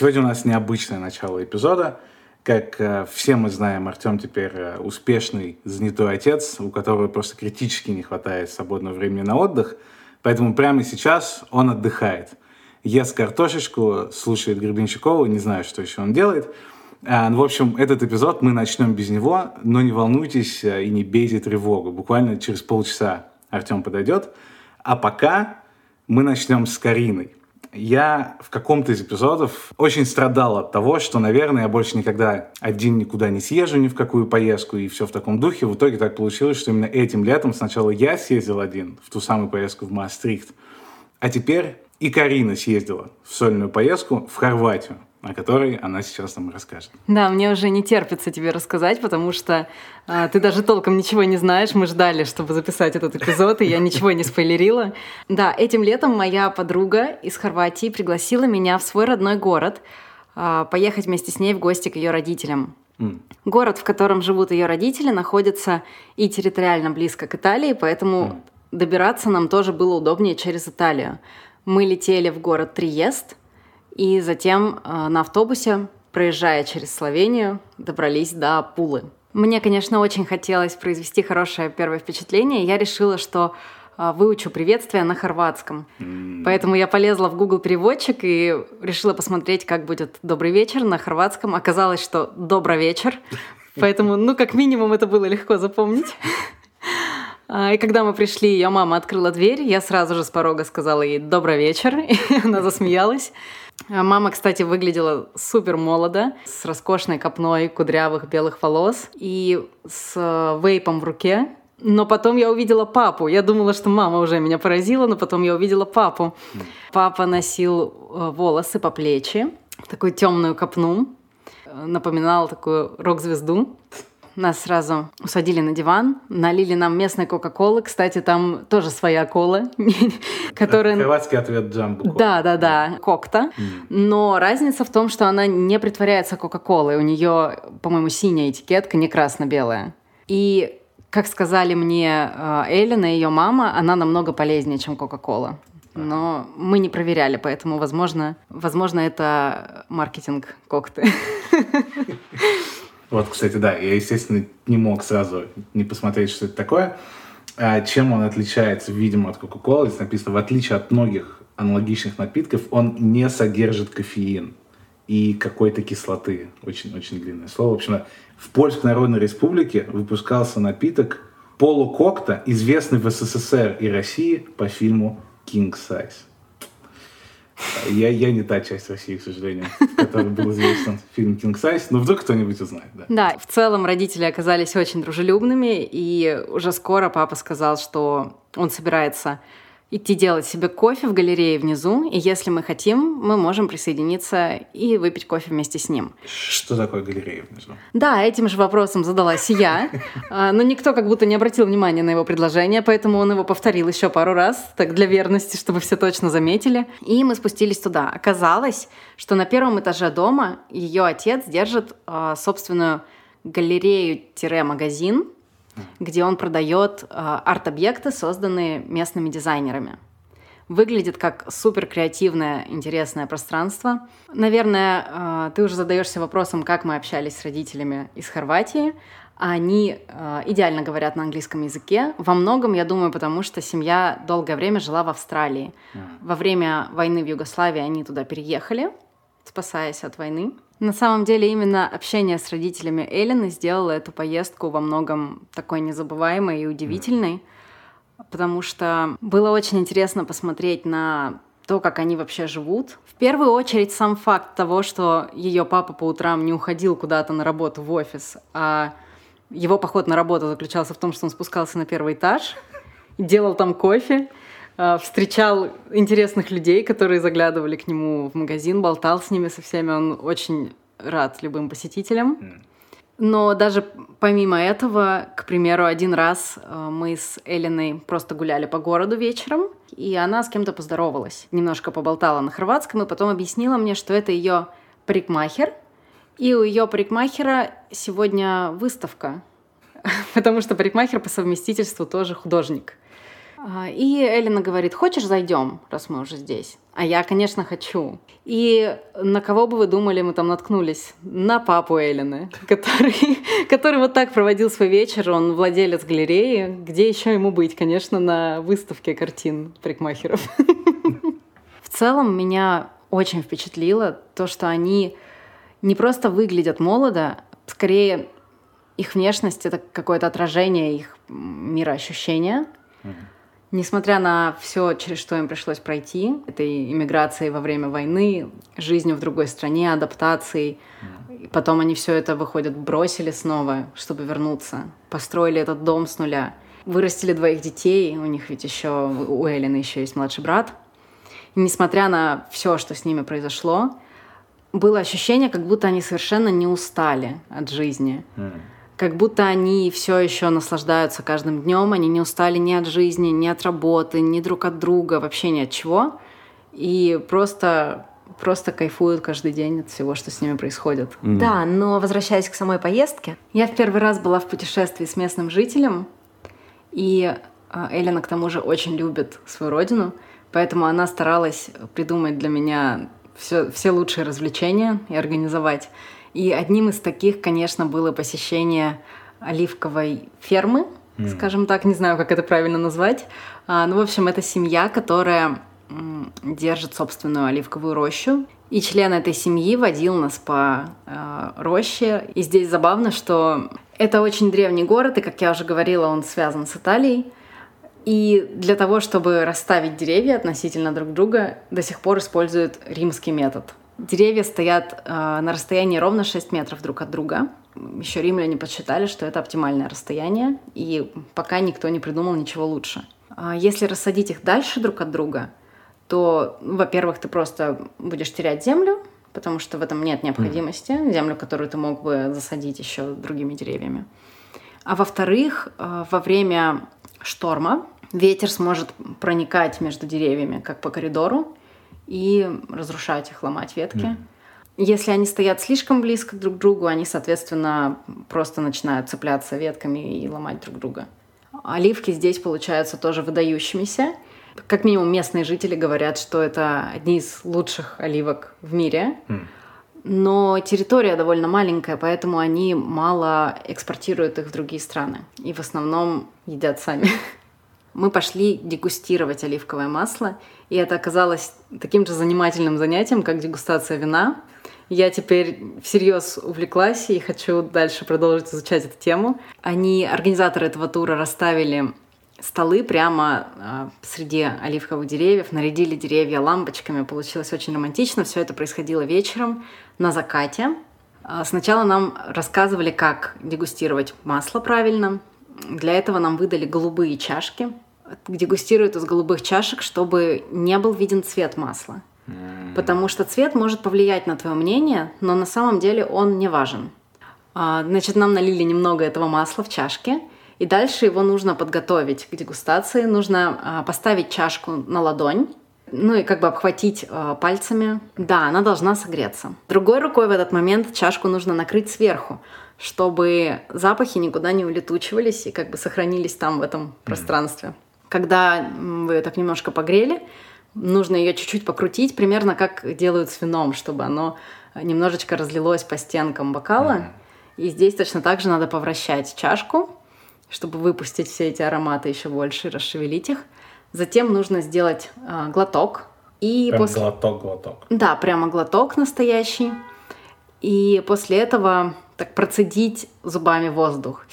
Сегодня у нас необычное начало эпизода. Как э, все мы знаем, Артем теперь э, успешный, занятой отец, у которого просто критически не хватает свободного времени на отдых. Поэтому прямо сейчас он отдыхает. Ест картошечку, слушает Гребенщикова, не знаю, что еще он делает. Ну, в общем, этот эпизод мы начнем без него, но не волнуйтесь э, и не бейте тревогу. Буквально через полчаса Артем подойдет. А пока мы начнем с Кариной я в каком-то из эпизодов очень страдал от того, что, наверное, я больше никогда один никуда не съезжу ни в какую поездку и все в таком духе. В итоге так получилось, что именно этим летом сначала я съездил один в ту самую поездку в Маастрихт, а теперь и Карина съездила в сольную поездку в Хорватию о которой она сейчас нам расскажет. Да, мне уже не терпится тебе рассказать, потому что а, ты даже толком ничего не знаешь. Мы ждали, чтобы записать этот эпизод, и я ничего не спойлерила. Да, этим летом моя подруга из Хорватии пригласила меня в свой родной город а, поехать вместе с ней в гости к ее родителям. Mm. Город, в котором живут ее родители, находится и территориально близко к Италии, поэтому mm. добираться нам тоже было удобнее через Италию. Мы летели в город Триест – и затем э, на автобусе, проезжая через Словению, добрались до Пулы. Мне, конечно, очень хотелось произвести хорошее первое впечатление. Я решила, что э, выучу приветствие на хорватском. Mm. Поэтому я полезла в Google переводчик и решила посмотреть, как будет «добрый вечер» на хорватском. Оказалось, что «добрый вечер». Поэтому, ну, как минимум, это было легко запомнить. А, и когда мы пришли, ее мама открыла дверь, я сразу же с порога сказала ей «добрый вечер», и она засмеялась. А мама, кстати, выглядела супер молодо, с роскошной копной кудрявых белых волос и с э, вейпом в руке. Но потом я увидела папу. Я думала, что мама уже меня поразила, но потом я увидела папу. Папа носил э, волосы по плечи, такую темную копну, э, напоминал такую рок-звезду. Нас сразу усадили на диван, налили нам местной Кока-Колы. Кстати, там тоже своя кола. которая... Хорватский ответ Джамбо. Да, да, да, Кокта. Но разница в том, что она не притворяется Кока-Колой. У нее, по-моему, синяя этикетка, не красно-белая. И как сказали мне э, Эллен и ее мама, она намного полезнее, чем Кока-Кола. Но мы не проверяли, поэтому, возможно, возможно, это маркетинг Кокты. Вот, кстати, да, я, естественно, не мог сразу не посмотреть, что это такое. А чем он отличается, видимо, от Кока-Колы? Здесь написано, в отличие от многих аналогичных напитков, он не содержит кофеин и какой-то кислоты. Очень-очень длинное слово. В общем, в Польской Народной Республике выпускался напиток полукокта, известный в СССР и России по фильму «King Size». Я, я не та часть России, к сожалению, в которой был известен фильм «Кинг Сайз», но вдруг кто-нибудь узнает. Да. да, в целом родители оказались очень дружелюбными, и уже скоро папа сказал, что он собирается идти делать себе кофе в галерее внизу, и если мы хотим, мы можем присоединиться и выпить кофе вместе с ним. Что такое галерея внизу? Да, этим же вопросом задалась я, а, но никто как будто не обратил внимания на его предложение, поэтому он его повторил еще пару раз, так для верности, чтобы все точно заметили. И мы спустились туда. Оказалось, что на первом этаже дома ее отец держит а, собственную галерею-магазин, где он продает э, арт-объекты, созданные местными дизайнерами. Выглядит как супер креативное, интересное пространство. Наверное, э, ты уже задаешься вопросом, как мы общались с родителями из Хорватии. Они э, идеально говорят на английском языке. Во многом, я думаю, потому что семья долгое время жила в Австралии. Во время войны в Югославии они туда переехали, спасаясь от войны. На самом деле именно общение с родителями Эллины сделало эту поездку во многом такой незабываемой и удивительной, потому что было очень интересно посмотреть на то, как они вообще живут. В первую очередь сам факт того, что ее папа по утрам не уходил куда-то на работу в офис, а его поход на работу заключался в том, что он спускался на первый этаж, делал там кофе, встречал интересных людей, которые заглядывали к нему в магазин, болтал с ними со всеми. Он очень рад любым посетителям. Но даже помимо этого, к примеру, один раз э, мы с Элиной просто гуляли по городу вечером, и она с кем-то поздоровалась. Немножко поболтала на хорватском, и потом объяснила мне, что это ее парикмахер, и у ее парикмахера сегодня выставка, потому что парикмахер по совместительству тоже художник. А, и Элина говорит, хочешь зайдем, раз мы уже здесь? А я, конечно, хочу. И на кого бы вы думали, мы там наткнулись? На папу Эллины, который, который вот так проводил свой вечер. Он владелец галереи. Где еще ему быть? Конечно, на выставке картин парикмахеров. В целом меня очень впечатлило то, что они не просто выглядят молодо, скорее их внешность это какое-то отражение их мироощущения. Mm-hmm. Несмотря на все, через что им пришлось пройти, этой иммиграцией во время войны, жизнью в другой стране, адаптацией, mm. потом они все это, выходят, бросили снова, чтобы вернуться, построили этот дом с нуля, вырастили двоих детей, у них ведь еще, у Эллины еще есть младший брат. И несмотря на все, что с ними произошло, было ощущение, как будто они совершенно не устали от жизни. Mm как будто они все еще наслаждаются каждым днем, они не устали ни от жизни, ни от работы, ни друг от друга, вообще ни от чего. И просто просто кайфуют каждый день от всего, что с ними происходит. Mm. Да, но возвращаясь к самой поездке. Я в первый раз была в путешествии с местным жителем, и а, Эллина к тому же очень любит свою родину, поэтому она старалась придумать для меня все, все лучшие развлечения и организовать. И одним из таких, конечно, было посещение оливковой фермы, mm. скажем так, не знаю, как это правильно назвать. А, ну, в общем, это семья, которая держит собственную оливковую рощу. И член этой семьи водил нас по э, роще. И здесь забавно, что это очень древний город, и, как я уже говорила, он связан с Италией. И для того, чтобы расставить деревья относительно друг друга, до сих пор используют римский метод. Деревья стоят э, на расстоянии ровно 6 метров друг от друга. Еще римляне подсчитали, что это оптимальное расстояние, и пока никто не придумал ничего лучше. А если рассадить их дальше друг от друга, то, ну, во-первых, ты просто будешь терять землю, потому что в этом нет необходимости, mm. землю, которую ты мог бы засадить еще другими деревьями. А во-вторых, э, во время шторма ветер сможет проникать между деревьями, как по коридору, и разрушать их, ломать ветки. Mm. Если они стоят слишком близко друг к другу, они, соответственно, просто начинают цепляться ветками и ломать друг друга. Оливки здесь получаются тоже выдающимися. Как минимум местные жители говорят, что это одни из лучших оливок в мире. Mm. Но территория довольно маленькая, поэтому они мало экспортируют их в другие страны. И в основном едят сами. Мы пошли дегустировать оливковое масло, и это оказалось таким же занимательным занятием, как дегустация вина. Я теперь всерьез увлеклась и хочу дальше продолжить изучать эту тему. Они, организаторы этого тура, расставили столы прямо э, среди оливковых деревьев, нарядили деревья лампочками. Получилось очень романтично. Все это происходило вечером на закате. А сначала нам рассказывали, как дегустировать масло правильно, для этого нам выдали голубые чашки. Дегустируют из голубых чашек, чтобы не был виден цвет масла. Потому что цвет может повлиять на твое мнение, но на самом деле он не важен. А, значит, нам налили немного этого масла в чашке, и дальше его нужно подготовить к дегустации. Нужно а, поставить чашку на ладонь, ну и как бы обхватить э, пальцами. Да, она должна согреться. Другой рукой в этот момент чашку нужно накрыть сверху, чтобы запахи никуда не улетучивались и как бы сохранились там в этом пространстве. Когда вы так немножко погрели, нужно ее чуть-чуть покрутить, примерно как делают с вином, чтобы оно немножечко разлилось по стенкам бокала. И здесь точно так же надо повращать чашку, чтобы выпустить все эти ароматы еще больше и расшевелить их. Затем нужно сделать э, глоток. И Прям после... глоток, глоток. Да, прямо глоток настоящий. И после этого так процедить зубами воздух.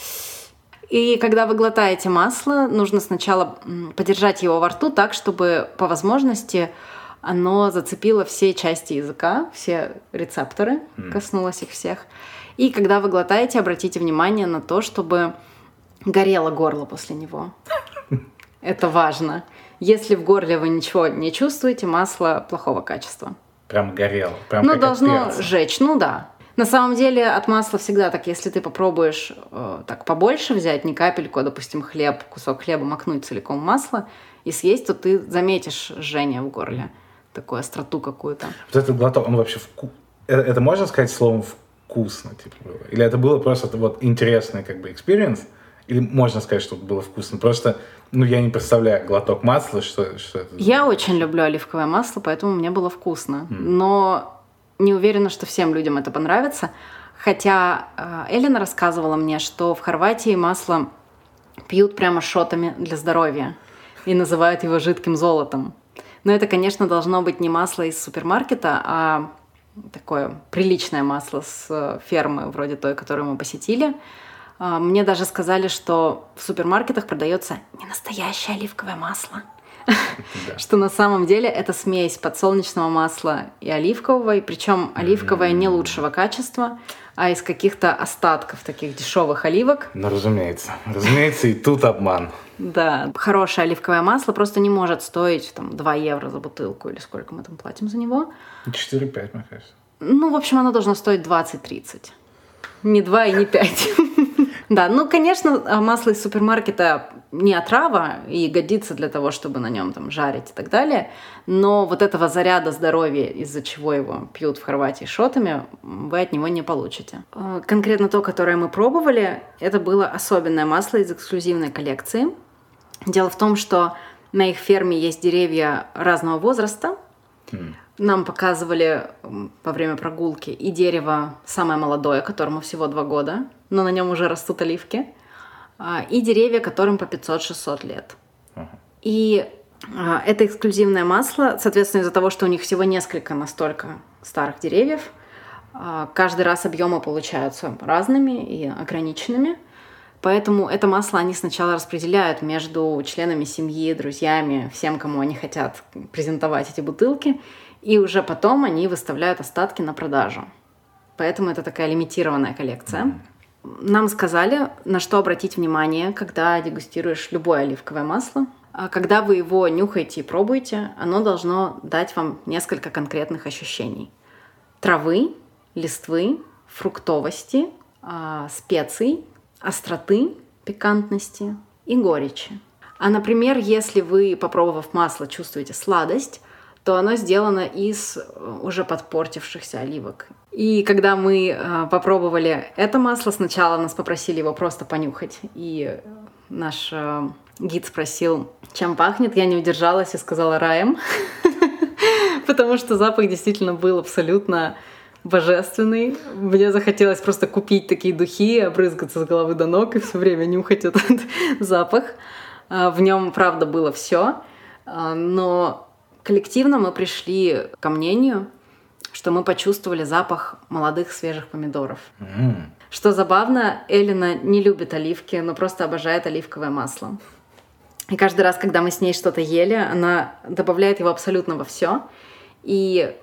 И когда вы глотаете масло, нужно сначала подержать его во рту так, чтобы по возможности оно зацепило все части языка, все рецепторы, коснулось их всех. И когда вы глотаете, обратите внимание на то, чтобы горело горло после него. Это важно. Если в горле вы ничего не чувствуете, масло плохого качества. Прям горело. Прям ну, должно жечь. Ну да. На самом деле от масла всегда так, если ты попробуешь э, так побольше взять, не капельку, а, допустим, хлеб, кусок хлеба макнуть целиком в масло и съесть, то ты заметишь жжение в горле, такую остроту какую-то. Вот этот глоток, он вообще вку... это, это можно сказать словом вкусно, типа, было? Или это было просто вот интересный как бы experience, Или можно сказать, что было вкусно? Просто, ну, я не представляю глоток масла, что, что это. Я очень люблю оливковое масло, поэтому мне было вкусно. Mm. Но не уверена, что всем людям это понравится. Хотя э, Эллина рассказывала мне, что в Хорватии масло пьют прямо шотами для здоровья и называют его жидким золотом. Но это, конечно, должно быть не масло из супермаркета, а такое приличное масло с э, фермы, вроде той, которую мы посетили. А, мне даже сказали, что в супермаркетах продается не настоящее оливковое масло. Что на самом деле это смесь подсолнечного масла и оливкового, и причем оливковое не лучшего качества, а из каких-то остатков таких дешевых оливок. Ну, разумеется. Разумеется, и тут обман. Да, хорошее оливковое масло просто не может стоить там 2 евро за бутылку или сколько мы там платим за него. 4-5, мне кажется. Ну, в общем, оно должно стоить 20-30. Не 2 и не 5. Да, ну, конечно, масло из супермаркета не отрава и годится для того, чтобы на нем там жарить и так далее, но вот этого заряда здоровья, из-за чего его пьют в Хорватии шотами, вы от него не получите. А, конкретно то, которое мы пробовали, это было особенное масло из эксклюзивной коллекции. Дело в том, что на их ферме есть деревья разного возраста. Mm. Нам показывали во время прогулки и дерево самое молодое, которому всего два года, но на нем уже растут оливки, и деревья, которым по 500-600 лет. Uh-huh. И а, это эксклюзивное масло, соответственно, из-за того, что у них всего несколько настолько старых деревьев, а, каждый раз объемы получаются разными и ограниченными. Поэтому это масло они сначала распределяют между членами семьи, друзьями, всем, кому они хотят презентовать эти бутылки, и уже потом они выставляют остатки на продажу. Поэтому это такая лимитированная коллекция. Нам сказали, на что обратить внимание, когда дегустируешь любое оливковое масло. А когда вы его нюхаете и пробуете, оно должно дать вам несколько конкретных ощущений. Травы, листвы, фруктовости, а, специй, остроты, пикантности и горечи. А, например, если вы, попробовав масло, чувствуете сладость, то оно сделано из э, уже подпортившихся оливок. И когда мы э, попробовали это масло, сначала нас попросили его просто понюхать. И наш э, гид спросил, чем пахнет. Я не удержалась и сказала раем. Потому что запах действительно был абсолютно божественный. Мне захотелось просто купить такие духи, обрызгаться с головы до ног и все время нюхать этот запах. Э, в нем, правда, было все. Э, но коллективно мы пришли ко мнению, что мы почувствовали запах молодых свежих помидоров. Mm. Что забавно, Элина не любит оливки, но просто обожает оливковое масло. И каждый раз, когда мы с ней что-то ели, она добавляет его абсолютно во все. И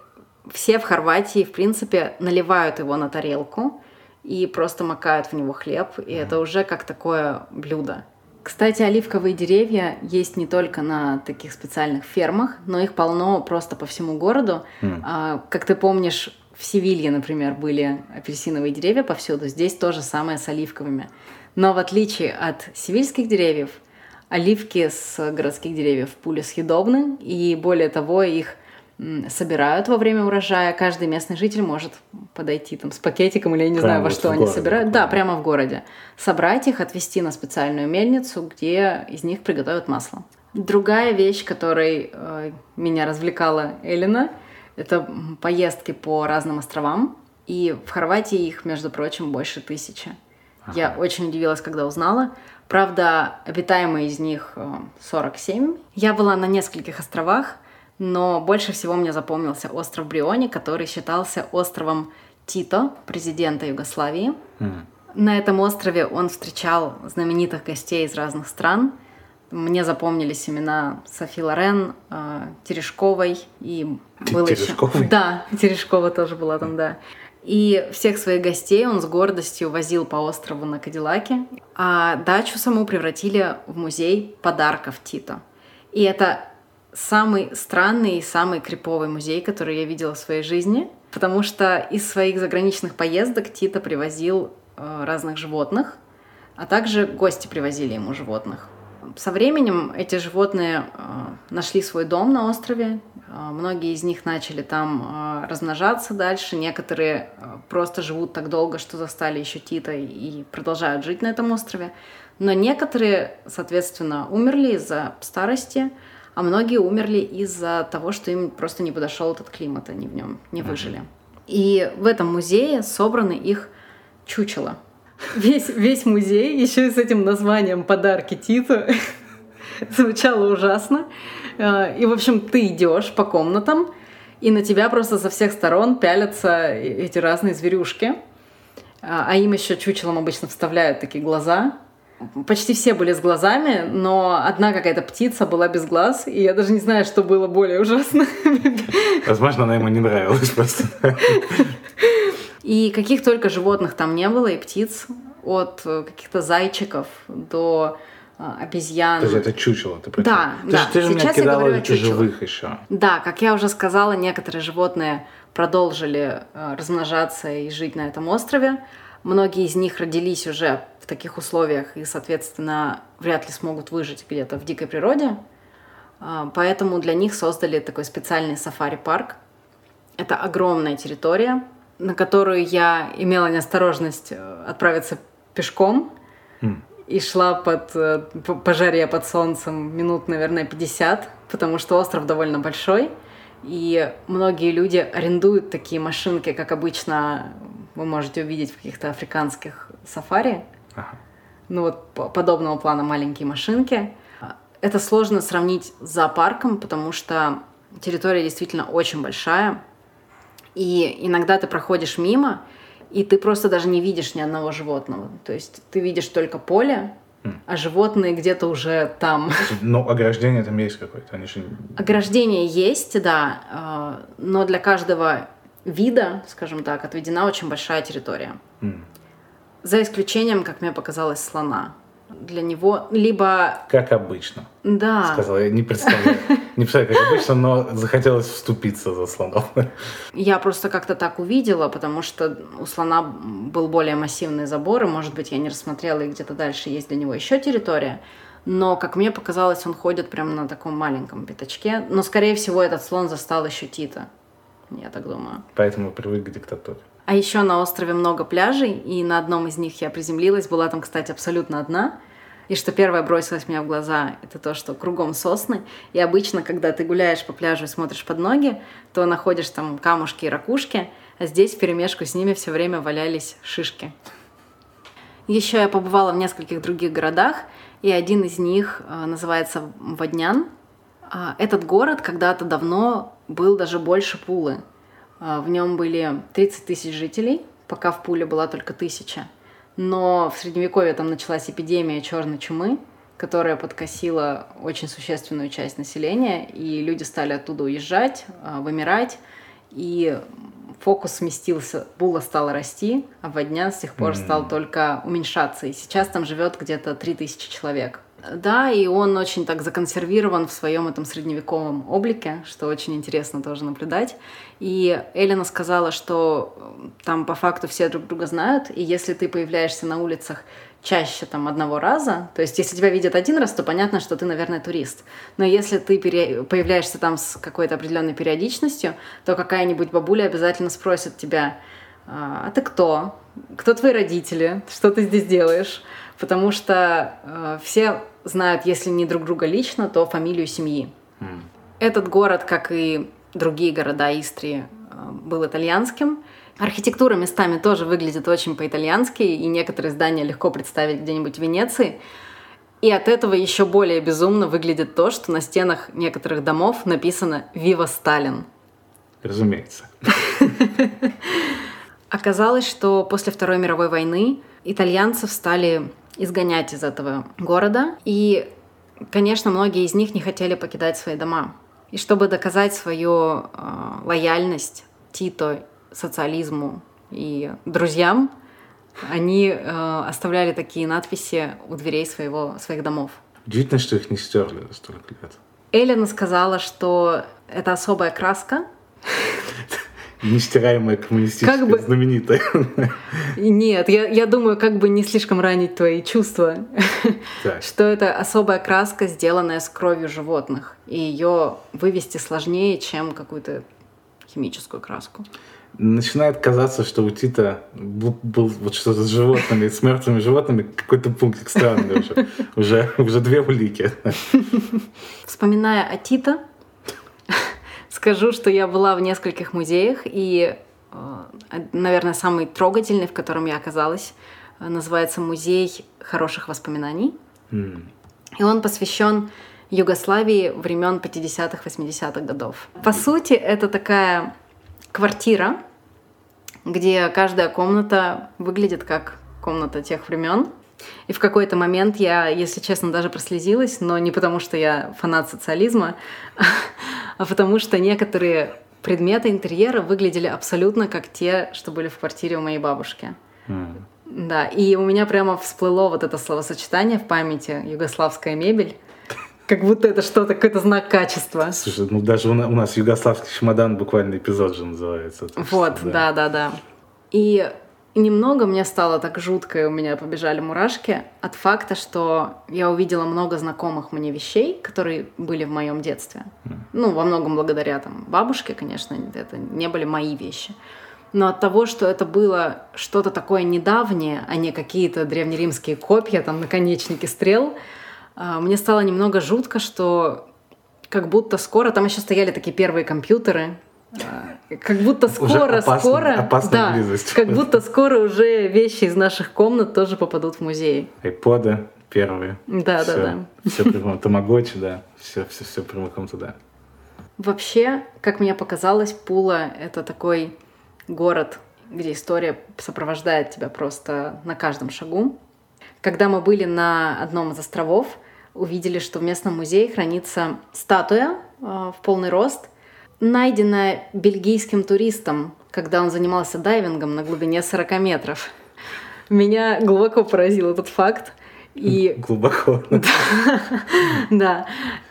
все в Хорватии, в принципе, наливают его на тарелку и просто макают в него хлеб. И mm. это уже как такое блюдо. Кстати, оливковые деревья есть не только на таких специальных фермах, но их полно просто по всему городу. Mm. А, как ты помнишь, в Севилье, например, были апельсиновые деревья повсюду. Здесь то же самое с оливковыми. Но в отличие от севильских деревьев, оливки с городских деревьев пули съедобны, и более того, их собирают во время урожая. Каждый местный житель может подойти там с пакетиком или я не прямо знаю, во что они городе, собирают. Да, прямо в городе. Собрать их, отвезти на специальную мельницу, где из них приготовят масло. Другая вещь, которой э, меня развлекала Элина, это поездки по разным островам. И в Хорватии их, между прочим, больше тысячи. Ага. Я очень удивилась, когда узнала. Правда, обитаемые из них 47. Э, я была на нескольких островах, но больше всего мне запомнился остров Бриони, который считался островом Тито, президента Югославии. Mm. На этом острове он встречал знаменитых гостей из разных стран. Мне запомнились имена Софи Лорен, э, Терешковой и было Терешковой? еще... Да, Терешкова тоже была там, да. И всех своих гостей он с гордостью возил по острову на Кадиллаке, а дачу саму превратили в музей подарков Тито. И это самый странный и самый криповый музей, который я видела в своей жизни, потому что из своих заграничных поездок Тита привозил э, разных животных, а также гости привозили ему животных. со временем эти животные э, нашли свой дом на острове. Э, многие из них начали там размножаться дальше. Некоторые просто живут так долго, что застали еще Тита и продолжают жить на этом острове. Но некоторые, соответственно, умерли из-за старости, а многие умерли из-за того, что им просто не подошел этот климат, они в нем не выжили. И в этом музее собраны их чучела. Весь, весь музей, еще и с этим названием «Подарки Титу», звучало ужасно. А, и, в общем, ты идешь по комнатам, и на тебя просто со всех сторон пялятся эти разные зверюшки. А, а им еще чучелом обычно вставляют такие глаза, почти все были с глазами, но одна какая-то птица была без глаз, и я даже не знаю, что было более ужасно. Возможно, она ему не нравилась просто. И каких только животных там не было, и птиц, от каких-то зайчиков до а, обезьян. То есть это чучело, ты Да, ты да. Же, ты же Сейчас меня кидала говорю живых еще. Да, как я уже сказала, некоторые животные продолжили э, размножаться и жить на этом острове. Многие из них родились уже в таких условиях и, соответственно, вряд ли смогут выжить где-то в дикой природе. А, поэтому для них создали такой специальный сафари-парк. Это огромная территория, на которую я имела неосторожность э, отправиться пешком mm. и шла под, э, по жаре под солнцем минут, наверное, 50, потому что остров довольно большой. И многие люди арендуют такие машинки, как обычно вы можете увидеть в каких-то африканских сафари. Ага. Ну вот подобного плана маленькие машинки. Это сложно сравнить с зоопарком, потому что территория действительно очень большая. И иногда ты проходишь мимо, и ты просто даже не видишь ни одного животного. То есть ты видишь только поле, а животные где-то уже там. Ну, ограждение там есть какое-то, они же... Ограждение есть, да, а, но для каждого вида, скажем так, отведена очень большая территория. Mm. За исключением, как мне показалось, слона. Для него либо... Как обычно. Да. Сказала, я не представляю. Не представляю, как обычно, но захотелось вступиться за слонов. Я просто как-то так увидела, потому что у слона был более массивный забор, и, может быть, я не рассмотрела, и где-то дальше есть для него еще территория. Но, как мне показалось, он ходит прямо на таком маленьком пятачке. Но, скорее всего, этот слон застал еще Тита. Я так думаю. Поэтому привык к диктатуре. А еще на острове много пляжей, и на одном из них я приземлилась. Была там, кстати, абсолютно одна. И что первое бросилось мне в глаза, это то, что кругом сосны. И обычно, когда ты гуляешь по пляжу и смотришь под ноги, то находишь там камушки и ракушки, а здесь в перемешку с ними все время валялись шишки. Еще я побывала в нескольких других городах, и один из них э, называется Воднян. А, этот город когда-то давно был даже больше Пулы. А, в нем были 30 тысяч жителей, пока в Пуле была только тысяча. Но в Средневековье там началась эпидемия черной чумы, которая подкосила очень существенную часть населения, и люди стали оттуда уезжать, а, вымирать, и фокус сместился, Була стала расти, а Водня с тех пор стал только уменьшаться, и сейчас там живет где-то 3000 человек. Да, и он очень так законсервирован в своем этом средневековом облике, что очень интересно тоже наблюдать. И Эллина сказала, что э, там по факту все друг друга знают, и если ты появляешься на улицах чаще там одного раза, то есть если тебя видят один раз, то понятно, что ты, наверное, турист. Но если ты пере... появляешься там с какой-то определенной периодичностью, то какая-нибудь бабуля обязательно спросит тебя, а, а ты кто? Кто твои родители? Что ты здесь делаешь? Потому что э, все знают, если не друг друга лично, то фамилию семьи. Mm. Этот город, как и другие города Истрии, э, был итальянским. Архитектура местами тоже выглядит очень по-итальянски, и некоторые здания легко представить где-нибудь в Венеции. И от этого еще более безумно выглядит то, что на стенах некоторых домов написано «Вива Сталин». Разумеется. Оказалось, что после Второй мировой войны итальянцев стали изгонять из этого города. И, конечно, многие из них не хотели покидать свои дома. И чтобы доказать свою э, лояльность Тито, социализму и друзьям, они э, оставляли такие надписи у дверей своего, своих домов. Удивительно, что их не стерли за столько лет. Эллина сказала, что это особая краска. Нестираемая коммунистическая, Как бы- знаменитая. Нет, я, я думаю, как бы не слишком ранить твои чувства, Так. что это особая краска, сделанная с кровью животных, и ее вывести сложнее, чем какую-то химическую краску. Начинает казаться, что у Тита бу- был вот что-то с животными, с мертвыми животными, какой-то пунктик странный уже. Уже, уже две улики. Вспоминая о Тита, скажу, что я была в нескольких музеях, и, э, наверное, самый трогательный, в котором я оказалась, э, называется «Музей хороших воспоминаний». М. И он посвящен Югославии времен 50-х, 80-х годов. По сути, это такая квартира, где каждая комната выглядит как комната тех времен. И в какой-то момент я, если честно, даже прослезилась, но не потому, что я фанат социализма, потому что некоторые предметы интерьера выглядели абсолютно как те, что были в квартире у моей бабушки. М. Да, и у меня прямо всплыло вот это словосочетание в памяти «югославская мебель», как будто это что-то, какой-то знак качества. Слушай, ну даже у на- у нас югославский чемодан буквально эпизод же называется. Вот, да, да, да. И немного мне стало так жутко, и у меня побежали мурашки от факта, что я увидела много знакомых мне вещей, которые были в моем детстве. Ну, во многом благодаря там бабушке, конечно, это не были мои вещи. Но от того, что это было что-то такое недавнее, а не какие-то древнеримские копья, там, наконечники стрел, а, мне стало немного жутко, что как будто скоро, там еще стояли такие первые компьютеры, как будто Уже скоро, опасная- скоро, опасная да, близость. как будто скоро уже вещи из наших комнат тоже попадут в музей. Айподы первые. Да, Всё, да, да. Все прямиком. Тамагочи, да. Все, все, все прямиком туда. Вообще, как мне показалось, Пула — это такой город, где история сопровождает тебя просто на каждом шагу. Когда мы были на одном из островов, увидели, что в местном музее хранится статуя э, в полный рост, найденная бельгийским туристом, когда он занимался дайвингом на глубине 40 метров. Меня глубоко поразил этот факт. И Глубоко. да.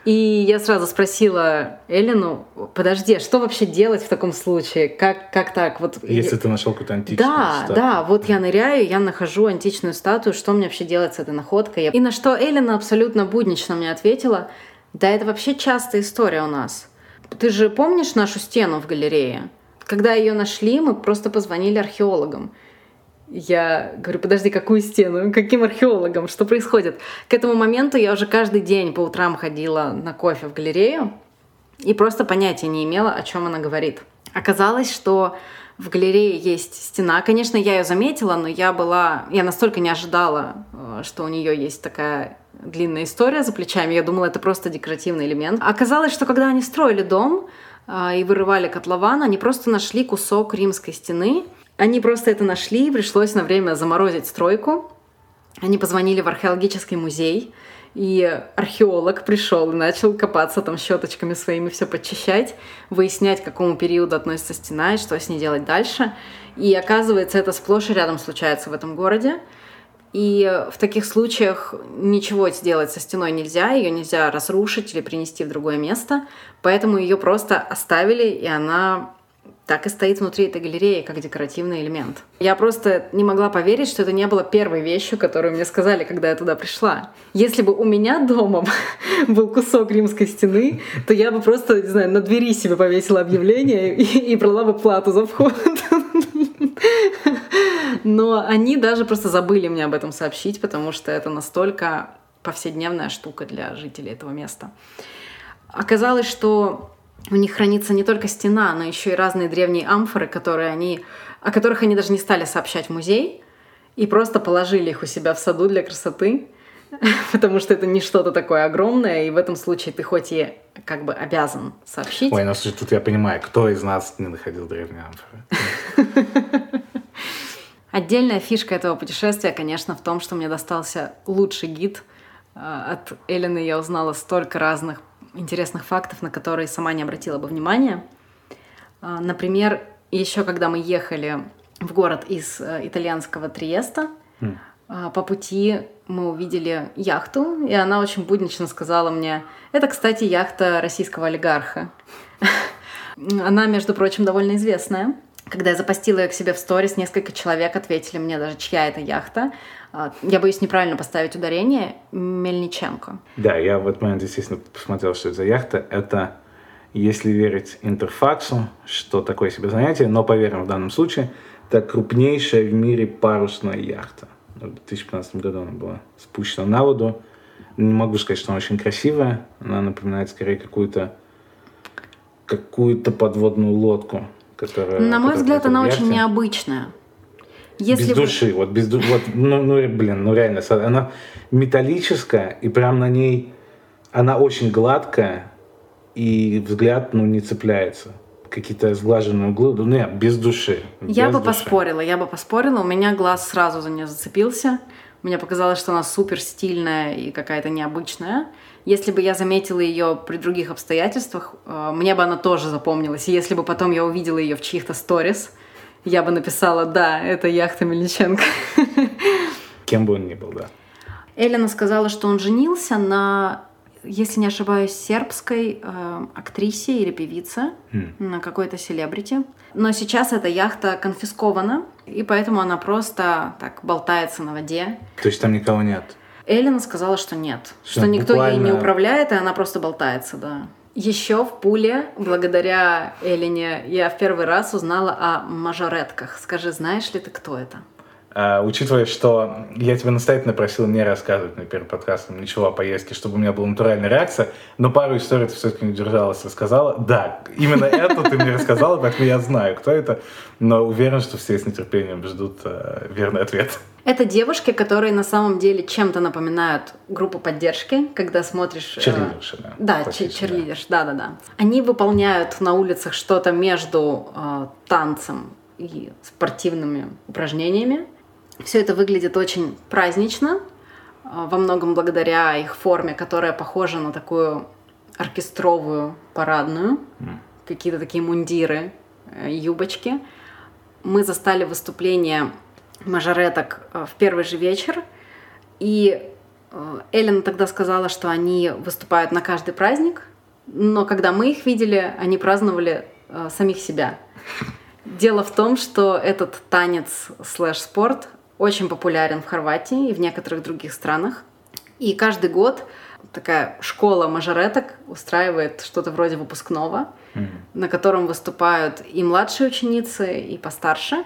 И я сразу спросила Эллину, подожди, а что вообще делать в таком случае? Как, как так? Вот Если ты нашел какую-то античную да, статую. да, вот я ныряю, я нахожу античную статую, что мне вообще делать с этой находкой? И на что Эллина абсолютно буднично мне ответила, да это вообще частая история у нас. Ты же помнишь нашу стену в галерее? Когда ее нашли, мы просто позвонили археологам. Я говорю, подожди, какую стену? Каким археологам? Что происходит? К этому моменту я уже каждый день по утрам ходила на кофе в галерею и просто понятия не имела, о чем она говорит. Оказалось, что в галерее есть стена. Конечно, я ее заметила, но я была... Я настолько не ожидала, э, что у нее есть такая длинная история за плечами. Я думала, это просто декоративный элемент. Оказалось, что когда они строили дом э, и вырывали котлован, они просто нашли кусок римской стены. Они просто это нашли, пришлось на время заморозить стройку. Они позвонили в археологический музей, и археолог пришел и начал копаться там щеточками своими, все подчищать, выяснять, к какому периоду относится стена и что с ней делать дальше. И оказывается, это сплошь и рядом случается в этом городе. И в таких случаях ничего сделать со стеной нельзя, ее нельзя разрушить или принести в другое место, поэтому ее просто оставили, и она так и стоит внутри этой галереи, как декоративный элемент. Я просто не могла поверить, что это не было первой вещью, которую мне сказали, когда я туда пришла. Если бы у меня дома был кусок римской стены, то я бы просто, не знаю, на двери себе повесила объявление и, и брала бы плату за вход. Но они даже просто забыли мне об этом сообщить, потому что это настолько повседневная штука для жителей этого места. Оказалось, что у них хранится не только стена, но еще и разные древние амфоры, которые они, о которых они даже не стали сообщать в музей, и просто положили их у себя в саду для красоты, потому что это не что-то такое огромное, и в этом случае ты хоть и как бы обязан сообщить. Ой, ну слушай, тут я понимаю, кто из нас не находил древние амфоры. Отдельная фишка этого путешествия, конечно, в том, что мне достался лучший гид. А, От Эллины я узнала столько разных интересных фактов, на которые сама не обратила бы внимания. А, Например, еще когда мы ехали в город из э, итальянского Триеста, М. а, по пути мы увидели яхту, и она очень буднично сказала мне, это, кстати, яхта российского олигарха. Она, между прочим, довольно известная. Когда я запостила ее к себе в сторис, несколько человек ответили мне даже, чья это яхта. А, я боюсь неправильно поставить ударение. Мельниченко. Да, я в этот момент, естественно, посмотрел, что это за яхта. Это, если верить Интерфаксу, что такое себе занятие, но поверим в данном случае, это крупнейшая в мире парусная яхта. В 2015 году она была спущена на воду. Не могу сказать, что она очень красивая. Она напоминает скорее какую-то какую-то подводную лодку, которая... На мой взгляд, она очень необычная. Если без души, вот без души, вот, ну, ну, блин, ну реально, она металлическая, и прям на ней, она очень гладкая, и взгляд, ну, не цепляется. Какие-то сглаженные углы, ну, нет, без души. Я без бы души. поспорила, я бы поспорила, у меня глаз сразу за нее зацепился. Мне показалось, что она супер стильная и какая-то необычная. Если бы я заметила ее при других обстоятельствах, э, мне бы она тоже запомнилась. И если бы потом я увидела ее в чьих-то сторис, я бы написала, да, это яхта Мельниченко. Кем бы он ни был, да. Эллина сказала, что он женился на, если не ошибаюсь, сербской э, актрисе или певице, mm. на какой-то селебрити. Но сейчас эта яхта конфискована, и поэтому она просто так болтается на воде. То есть там никого нет? Эллина сказала, что нет. Что, что никто буквально... ей не управляет, и она просто болтается, да. Еще в Пуле, благодаря Элине, я в первый раз узнала о мажоретках. Скажи, знаешь ли ты, кто это? Uh, учитывая, что я тебя настоятельно просил не рассказывать на перед подкастом ничего о поездке, чтобы у меня была натуральная реакция, но пару историй ты все-таки не удержалась, рассказала. Да, именно это ты мне рассказала, поэтому я знаю, кто это, но уверен, что все с нетерпением ждут uh, верный ответ. Это девушки, которые на самом деле чем-то напоминают группу поддержки, когда смотришь... Э, черлидерши, да. Да, черлидерш, да-да-да. Они выполняют на улицах что-то между э, танцем и спортивными упражнениями. Все это выглядит очень празднично, э, во многом благодаря их форме, которая похожа на такую оркестровую парадную, mm. какие-то такие мундиры, э, юбочки. Мы застали выступление мажореток э, в первый же вечер, и Эллен тогда сказала, что они выступают на каждый праздник, но когда мы их видели, они праздновали самих себя. Дело в том, что этот танец слэш-спорт очень популярен в Хорватии и в некоторых других странах. И каждый год такая школа мажореток устраивает что-то вроде выпускного, mm-hmm. на котором выступают и младшие ученицы, и постарше.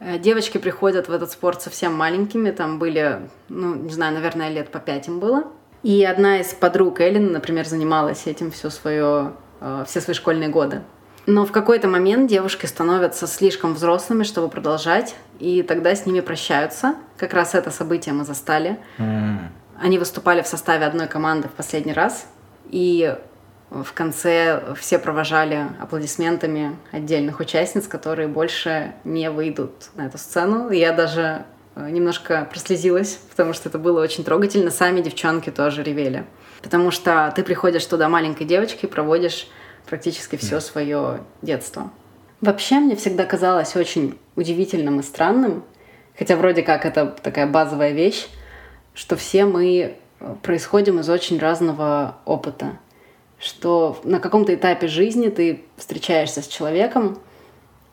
Э, девочки приходят в этот спорт совсем маленькими, там были, ну, не знаю, наверное, лет по пять им было. И одна из подруг Эллен, например, занималась этим все свое, э, все свои школьные годы. Но в какой-то момент девушки становятся слишком взрослыми, чтобы продолжать, и тогда с ними прощаются. Как раз это событие мы застали. Mm. Они выступали в составе одной команды в последний раз, и в конце все провожали аплодисментами отдельных участниц, которые больше не выйдут на эту сцену. Я даже э, немножко прослезилась, потому что это было очень трогательно. Сами девчонки тоже ревели. Потому что ты приходишь туда маленькой девочкой, проводишь практически все свое детство. Вообще мне всегда казалось очень удивительным и странным, хотя вроде как это такая базовая вещь, что все мы э, происходим из очень разного опыта. Что на каком-то этапе жизни ты встречаешься с человеком,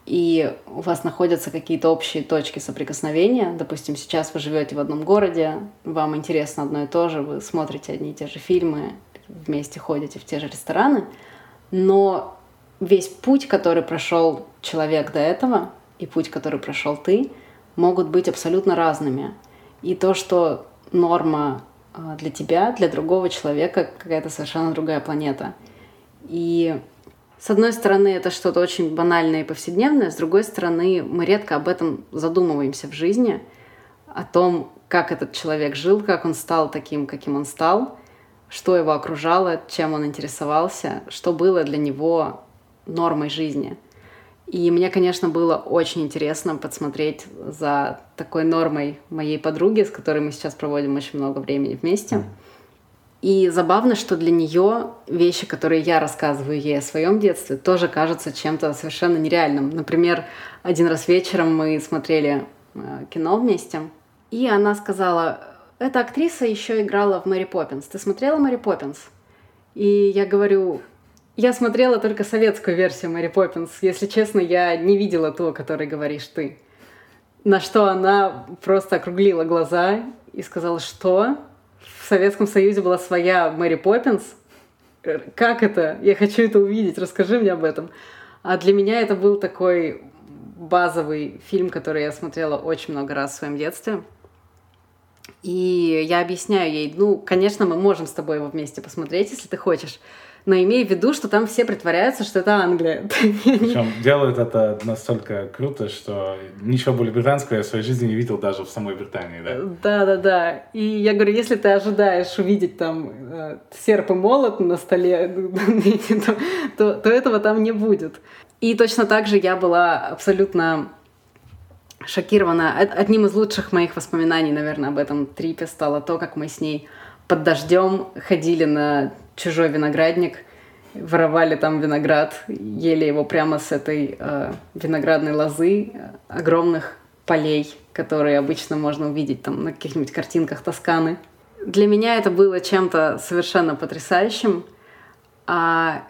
и у вас находятся какие-то общие точки соприкосновения. Допустим, сейчас вы живете в одном городе, вам интересно одно и то же, вы смотрите одни и те же фильмы, вместе ходите в те же рестораны — но весь путь, который прошел человек до этого, и путь, который прошел ты, могут быть абсолютно разными. И то, что норма а, для тебя, для другого человека какая-то совершенно другая планета. И с одной стороны, это что-то очень банальное и повседневное, с другой стороны, мы редко об этом задумываемся в жизни, о том, как этот человек жил, как он стал таким, каким он стал, что его окружало, чем он интересовался, что было для него нормой жизни. И мне, конечно, было очень интересно подсмотреть за такой нормой моей подруги, с которой мы сейчас проводим очень много времени вместе. И забавно, что для нее вещи, которые я рассказываю ей о своем детстве, тоже кажутся чем-то совершенно нереальным. Например, один раз вечером мы смотрели э, кино вместе, и она сказала, эта актриса еще играла в Мэри Поппинс. Ты смотрела Мэри Поппинс? И я говорю, Я смотрела только советскую версию Мэри Поппинс. Если честно, я не видела ту, о которой говоришь ты. На что она просто округлила глаза и сказала, что в Советском Союзе была своя Мэри Поппинс. Как это? Я хочу это увидеть, расскажи мне об этом. А для меня это был такой базовый фильм, который я смотрела очень много раз в своем детстве. И я объясняю ей, ну, конечно, мы можем с тобой его вместе посмотреть, если ты хочешь но имей в виду, что там все притворяются, что это Англия. Причем делают это настолько круто, что ничего более британского я в своей жизни не видел даже в самой Британии, да? Да-да-да. И я говорю, если ты ожидаешь увидеть там э, серп и молот на столе, то, то, то этого там не будет. И точно так же я была абсолютно шокирована. Одним из лучших моих воспоминаний, наверное, об этом трипе стало то, как мы с ней под дождем ходили на чужой виноградник, воровали там виноград, ели его прямо с этой э, виноградной лозы э, огромных полей, которые обычно можно увидеть там на каких-нибудь картинках Тосканы. Для меня это было чем-то совершенно потрясающим, а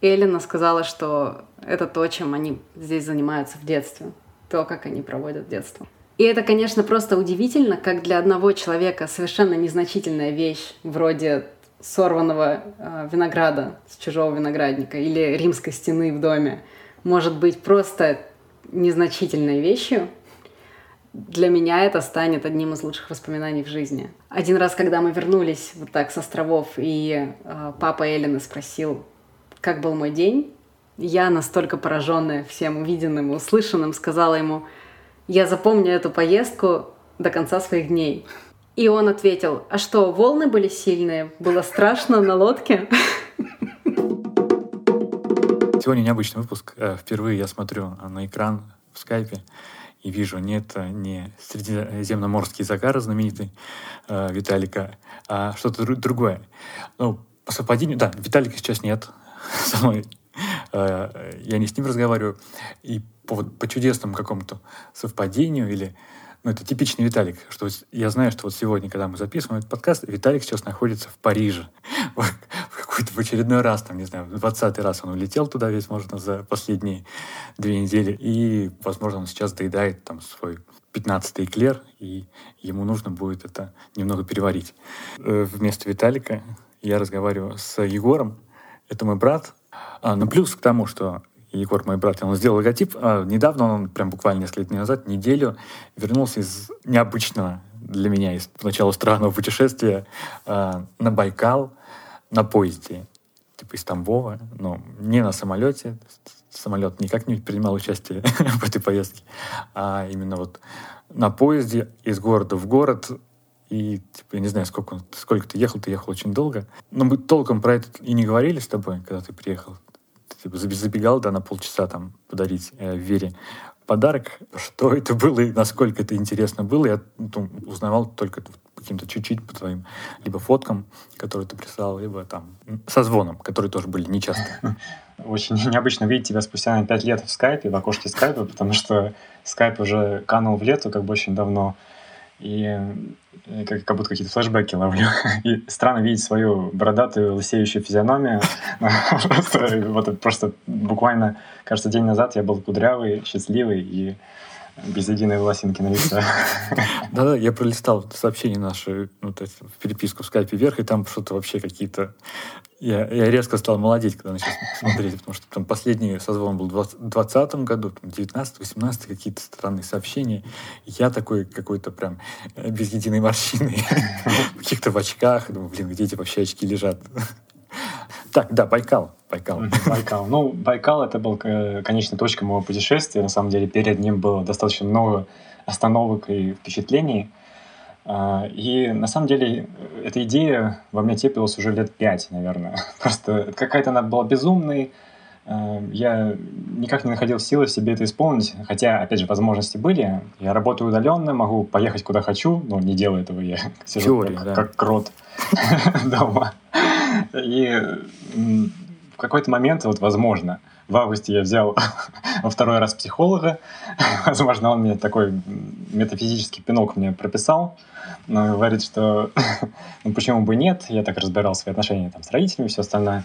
Эллина сказала, что это то, чем они здесь занимаются в детстве, то, как они проводят детство. И это, конечно, просто удивительно, как для одного человека совершенно незначительная вещь, вроде сорванного э, винограда с чужого виноградника или римской стены в доме может быть просто незначительной вещью, для меня это станет одним из лучших воспоминаний в жизни. Один раз, когда мы вернулись вот так с островов, и э, папа Эллины спросил, как был мой день, я, настолько пораженная всем увиденным и услышанным, сказала ему, я запомню эту поездку до конца своих дней. И он ответил, а что, волны были сильные? Было страшно на лодке? Сегодня необычный выпуск. Э, впервые я смотрю на экран в скайпе и вижу, нет, не средиземноморский загар знаменитый э, Виталика, а что-то другое. Ну, по совпадению, да, Виталика сейчас нет. Э, я не с ним разговариваю. И по, вот, по чудесному какому-то совпадению или ну, это типичный Виталик, что я знаю, что вот сегодня, когда мы записываем этот подкаст, Виталик сейчас находится в Париже. В какой-то в очередной раз, там, не знаю, в двадцатый раз он улетел туда весь, можно, за последние две недели. И, возможно, он сейчас доедает там свой пятнадцатый эклер, и ему нужно будет это немного переварить. Э, вместо Виталика я разговариваю с Егором. Это мой брат. А, ну, плюс к тому, что Егор, мой брат, он сделал логотип. А недавно он, прям буквально несколько дней назад, неделю, вернулся из необычного для меня, из начала странного путешествия э, на Байкал на поезде, типа из Тамбова, но не на самолете. Самолет никак не принимал участие в этой поездке, а именно вот на поезде из города в город и, типа, я не знаю, сколько, сколько ты ехал, ты ехал очень долго. Но мы толком про это и не говорили с тобой, когда ты приехал типа, забегал, да, на полчаса там подарить э, Вере подарок. Что это было и насколько это интересно было, я ну, узнавал только каким-то чуть-чуть по твоим либо фоткам, которые ты прислал, либо там со звоном, которые тоже были нечасто. Очень необычно видеть тебя спустя на пять лет в скайпе, в окошке скайпа, потому что скайп уже канул в лету как бы очень давно. И как, как будто какие-то флешбеки ловлю. И странно видеть свою бородатую, лысеющую физиономию. просто, вот просто буквально, кажется, день назад я был кудрявый, счастливый и без единой волосинки на лице. Да-да, я пролистал сообщения наши, ну, то есть переписку в скайпе вверх, и там что-то вообще какие-то... Я, я резко стал молодеть, когда начал смотреть, потому что там последний созвон был в 2020 году, там 19 18 какие-то странные сообщения. я такой какой-то прям э, без единой морщины, каких-то в очках. Думаю, блин, где эти вообще очки лежат? Так, да, Байкал. Байкал. Байкал. Ну, Байкал это был э, конечной точкой моего путешествия. На самом деле, перед ним было достаточно много остановок и впечатлений. А, и на самом деле эта идея во мне теплилась уже лет пять, наверное. Просто какая-то она была безумной. А, я никак не находил силы себе это исполнить, хотя, опять же, возможности были. Я работаю удаленно, могу поехать куда хочу, но не делаю этого я. Сижу Теория, как, да. как крот дома. И в какой-то момент, вот возможно, в августе я взял во второй раз психолога. Возможно, он мне такой метафизический пинок мне прописал. Но говорит, что ну, почему бы нет. Я так разбирал свои отношения там, с родителями и все остальное.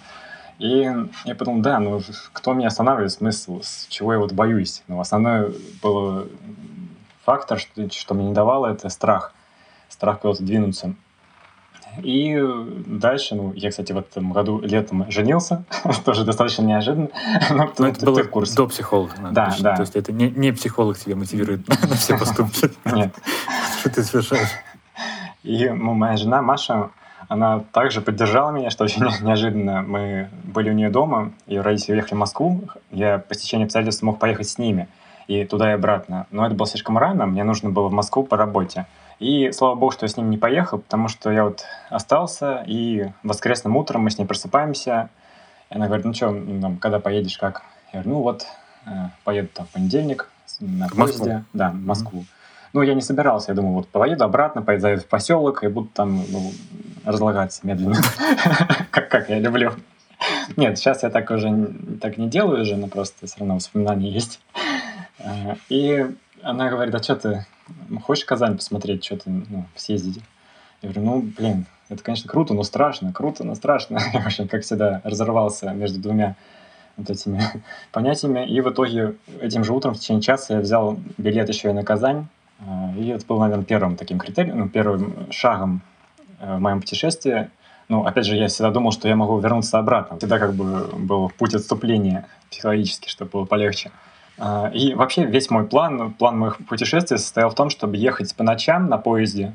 И я подумал, да, ну кто меня останавливает, смысл, с чего я вот боюсь? Ну, основной был фактор, что, что мне не давало, это страх. Страх куда-то двинуться. И дальше, ну, я, кстати, в этом году летом женился, тоже достаточно неожиданно. Но, Но это было в курсе. до психолога. Да, да. То есть это не, не психолог тебя мотивирует на все поступки. Нет. Что ты совершаешь? И моя жена Маша, она также поддержала меня, что очень неожиданно. Мы были у нее дома, и родители уехали в Москву. Я по стечению обстоятельств мог поехать с ними и туда и обратно. Но это было слишком рано, мне нужно было в Москву по работе. И слава богу, что я с ним не поехал, потому что я вот остался, и воскресным утром мы с ней просыпаемся. И она говорит, ну что, ну, когда поедешь, как? Я говорю, ну вот, э, поеду там в понедельник на в поезде. Москву? Да, в Москву. Mm-hmm. Ну, я не собирался, я думал, вот поеду обратно, поеду в поселок и буду там ну, разлагаться медленно, как я люблю. Нет, сейчас я так уже так не делаю уже, но просто все равно воспоминания есть. Э, и она говорит, а что ты хочешь Казань посмотреть, что-то ну, съездить? Я говорю, ну, блин, это, конечно, круто, но страшно, круто, но страшно. Я, в общем, как всегда, разорвался между двумя вот этими понятиями. И в итоге этим же утром в течение часа я взял билет еще и на Казань. А, и это был, наверное, первым таким критерием, ну, первым шагом э, в моем путешествии. Ну, опять же, я всегда думал, что я могу вернуться обратно. Всегда как бы был путь отступления психологически, чтобы было полегче. А, и вообще весь мой план, план моих путешествий состоял в том, чтобы ехать по ночам на поезде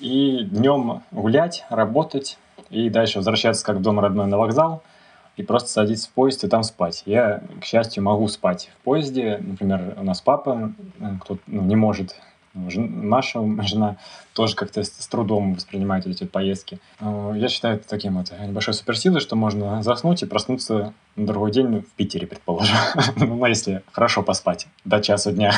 и днем гулять, работать, и дальше возвращаться как в дом родной на вокзал и просто садиться в поезд и там спать. Я, к счастью, могу спать в поезде. Например, у нас папа, кто ну, не может Маша, жена, тоже как-то с, трудом воспринимает эти поездки. Я считаю это таким вот небольшой суперсилой, что можно заснуть и проснуться на другой день в Питере, предположим. ну, если хорошо поспать до часу дня.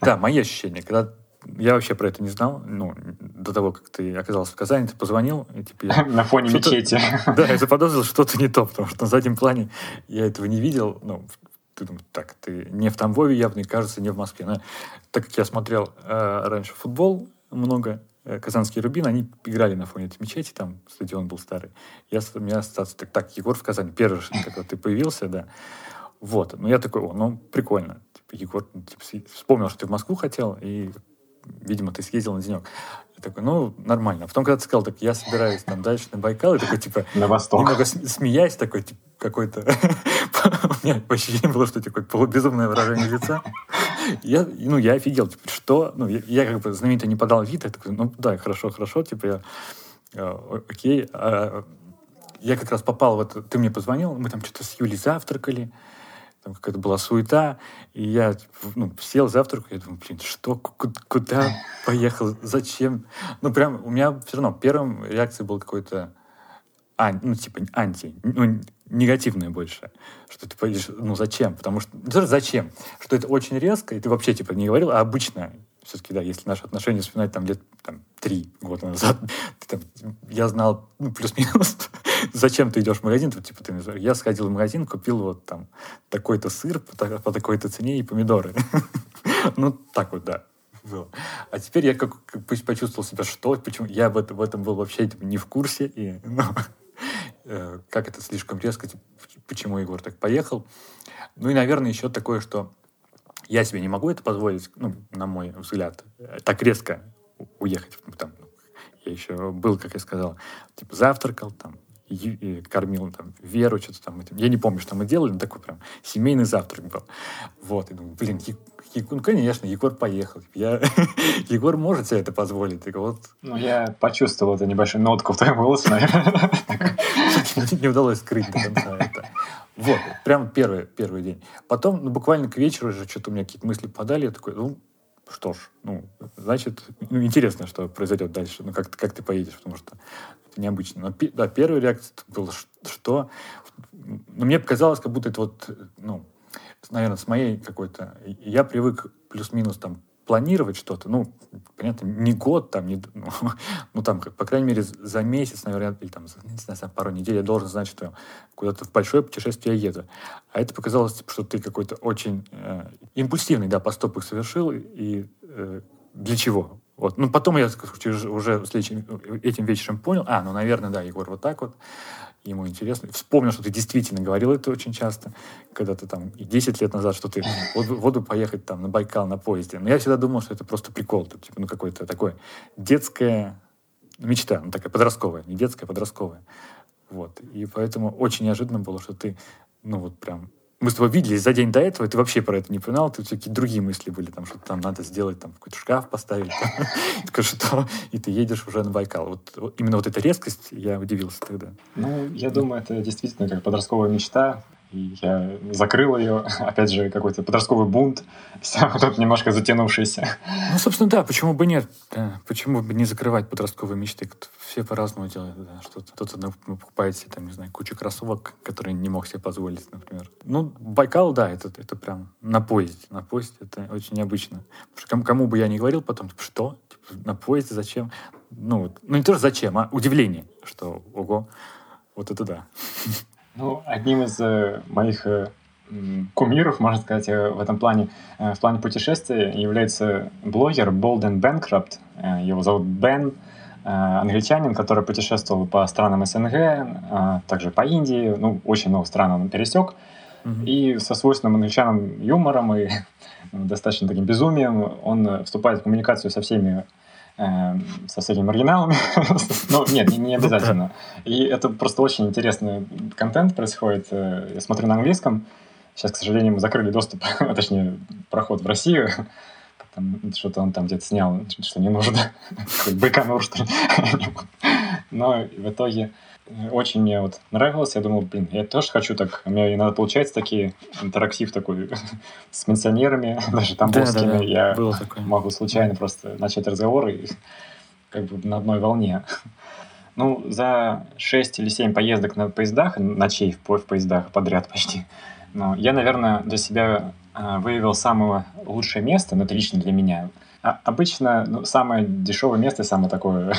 Да, мои ощущения. Когда я вообще про это не знал. Ну, до того, как ты оказался в Казани, ты позвонил. И, типа, я на фоне мечети. Да, я заподозрил что-то не то, потому что на заднем плане я этого не видел. Ну, ты думаешь, так, ты не в Тамбове явно, и кажется, не в Москве. Но, так как я смотрел э, раньше футбол много, э, Казанский Рубин, они играли на фоне этой мечети, там стадион был старый. Я, у меня ассоциация, так, так, Егор в Казани, первый, когда ты появился, да. Вот, ну я такой, о, ну прикольно. Типа, Егор, ну, типа, вспомнил, что ты в Москву хотел, и видимо, ты съездил на денек. Я такой, ну, нормально. А потом, когда ты сказал, так, я собираюсь там дальше на Байкал, и такой, типа, на восток. немного смеясь, такой, типа, какой-то... У меня ощущение было, что такое полубезумное выражение лица. Я, ну, я офигел, типа, что? Ну, я, я как бы знаменито не подал вид, я такой, ну, да, хорошо, хорошо, типа, я, э, окей. А, я как раз попал в это, ты мне позвонил, мы там что-то с Юлей завтракали, там какая-то была суета, и я ну, сел завтрак, я думаю, блин, что, куда поехал, зачем? Ну, прям у меня все равно первым реакцией был какой-то ан, ну, типа анти, ну, негативное больше. Что ты поедешь, ну, зачем? Потому что, то, зачем, что это очень резко, и ты вообще, типа, не говорил, а обычно, все-таки, да, если наши отношения вспоминать там лет там, три года назад, ты, там, я знал, ну, плюс-минус, зачем ты идешь в магазин, то, типа, ты, я сходил в магазин, купил вот там такой-то сыр по, по такой-то цене и помидоры. ну, так вот, да. Было. А теперь я как, как почувствовал себя, что, почему я в этом, в этом был вообще типа, не в курсе, и, ну, э, как это слишком резко, типа, почему Егор так поехал. Ну и, наверное, еще такое, что я себе не могу это позволить, ну, на мой взгляд, так резко уехать. Там, я еще был, как я сказал, типа завтракал, там, и кормил там Веру, что-то там. Я не помню, что мы делали, но такой прям семейный завтрак был. Вот, и думаю, блин, ну, конечно, Егор поехал. Я... Егор может себе это позволить. Так вот. Ну, я почувствовал эту небольшую нотку в твоем голосе, наверное. Не удалось скрыть до конца это. Вот, прям первый, первый день. Потом, ну, буквально к вечеру уже что-то у меня какие-то мысли подали. Я такой, ну, что ж, ну, значит, ну, интересно, что произойдет дальше, ну, как, как ты поедешь, потому что это необычно. Но, да, первая реакция была, что... Ну, мне показалось, как будто это вот, ну, наверное, с моей какой-то... Я привык плюс-минус там планировать что-то, ну, понятно, не год, там, не, ну, ну, там, по крайней мере, за месяц, наверное, или там, не знаю, пару недель я должен знать, что куда-то в большое путешествие я еду. А это показалось, типа, что ты какой-то очень э, импульсивный, да, поступок совершил, и э, для чего? Вот. Ну, потом я уже, следующим, этим вечером понял, а, ну, наверное, да, Егор вот так вот, ему интересно. Вспомнил, что ты действительно говорил это очень часто, когда ты там 10 лет назад, что ты воду, воду поехать там на Байкал на поезде. Но я всегда думал, что это просто прикол, типа, ну, какое-то такое детское мечта, ну, такая подростковая, не детская, а подростковая. Вот. И поэтому очень неожиданно было, что ты, ну, вот прям мы с тобой виделись за день до этого, ты вообще про это не понимал, ты какие другие мысли были, там, что там надо сделать, там, какой-то шкаф поставить, что, и ты едешь уже на Байкал. Вот, именно вот эта резкость, я удивился тогда. Ну, я думаю, это действительно как подростковая мечта, я закрыл ее, опять же, какой-то подростковый бунт, тут немножко затянувшийся. Ну, собственно, да, почему бы нет? Почему бы не закрывать подростковые мечты? Все по-разному делают, да, что-то. Кто-то ну, покупает себе, там, не знаю, кучу кроссовок, которые не мог себе позволить, например. Ну, Байкал, да, это, это прям на поезде. На поезде это очень необычно. Что кому, кому бы я ни говорил потом, типа, что? Типа, на поезде зачем? Ну, ну, не тоже зачем, а удивление, что, ого, вот это да. Ну, одним из э, моих э, кумиров, можно сказать, э, в этом плане, в плане путешествий является блогер Bankrupt. Э, его зовут Бен, англичанин, который путешествовал по странам СНГ, также по Индии, ну, очень много стран он пересек. Mm-hmm. И со свойственным англичанам юмором и достаточно таким безумием он вступает в коммуникацию со всеми со всякими маргиналами. ну, нет, не, обязательно. И это просто очень интересный контент происходит. Э, я смотрю на английском. Сейчас, к сожалению, мы закрыли доступ, а точнее, проход в Россию. Что-то он там где-то снял, что не нужно. Байконур, что ли. Но в итоге очень мне вот нравилось. Я думал, блин, я тоже хочу так. У меня иногда получается такие интерактив такой с пенсионерами, даже тамбовскими. Да, да, да. Я могу случайно просто начать разговор и как бы на одной волне. Ну, за 6 или 7 поездок на поездах, ночей в, в поездах подряд почти, но я, наверное, для себя э, выявил самое лучшее место, ну, это лично для меня. А обычно ну, самое дешевое место, самое такое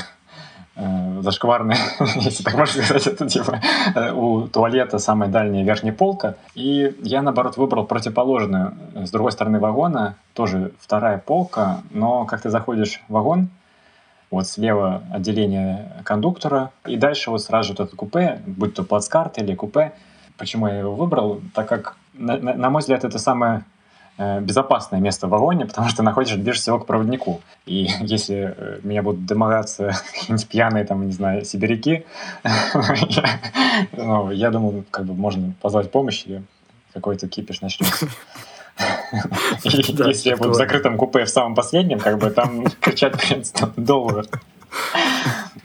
э, зашкварная, если так можно сказать, это типа э, у туалета самая дальняя верхняя полка. И я, наоборот, выбрал противоположную, с другой стороны вагона, тоже вторая полка, но как ты заходишь в вагон, вот слева отделение кондуктора, и дальше вот сразу же вот это купе, будь то плацкарт или купе. Почему я его выбрал? Так как, на, на, мой взгляд, это самое безопасное место в вагоне, потому что находишься ближе всего к проводнику. И если э, меня будут домогаться какие-нибудь пьяные, там, не знаю, сибиряки, ну, я думаю, как бы можно позвать помощь, и какой-то кипиш начнется. Если я буду в закрытом купе в самом последнем, как бы там принц долго.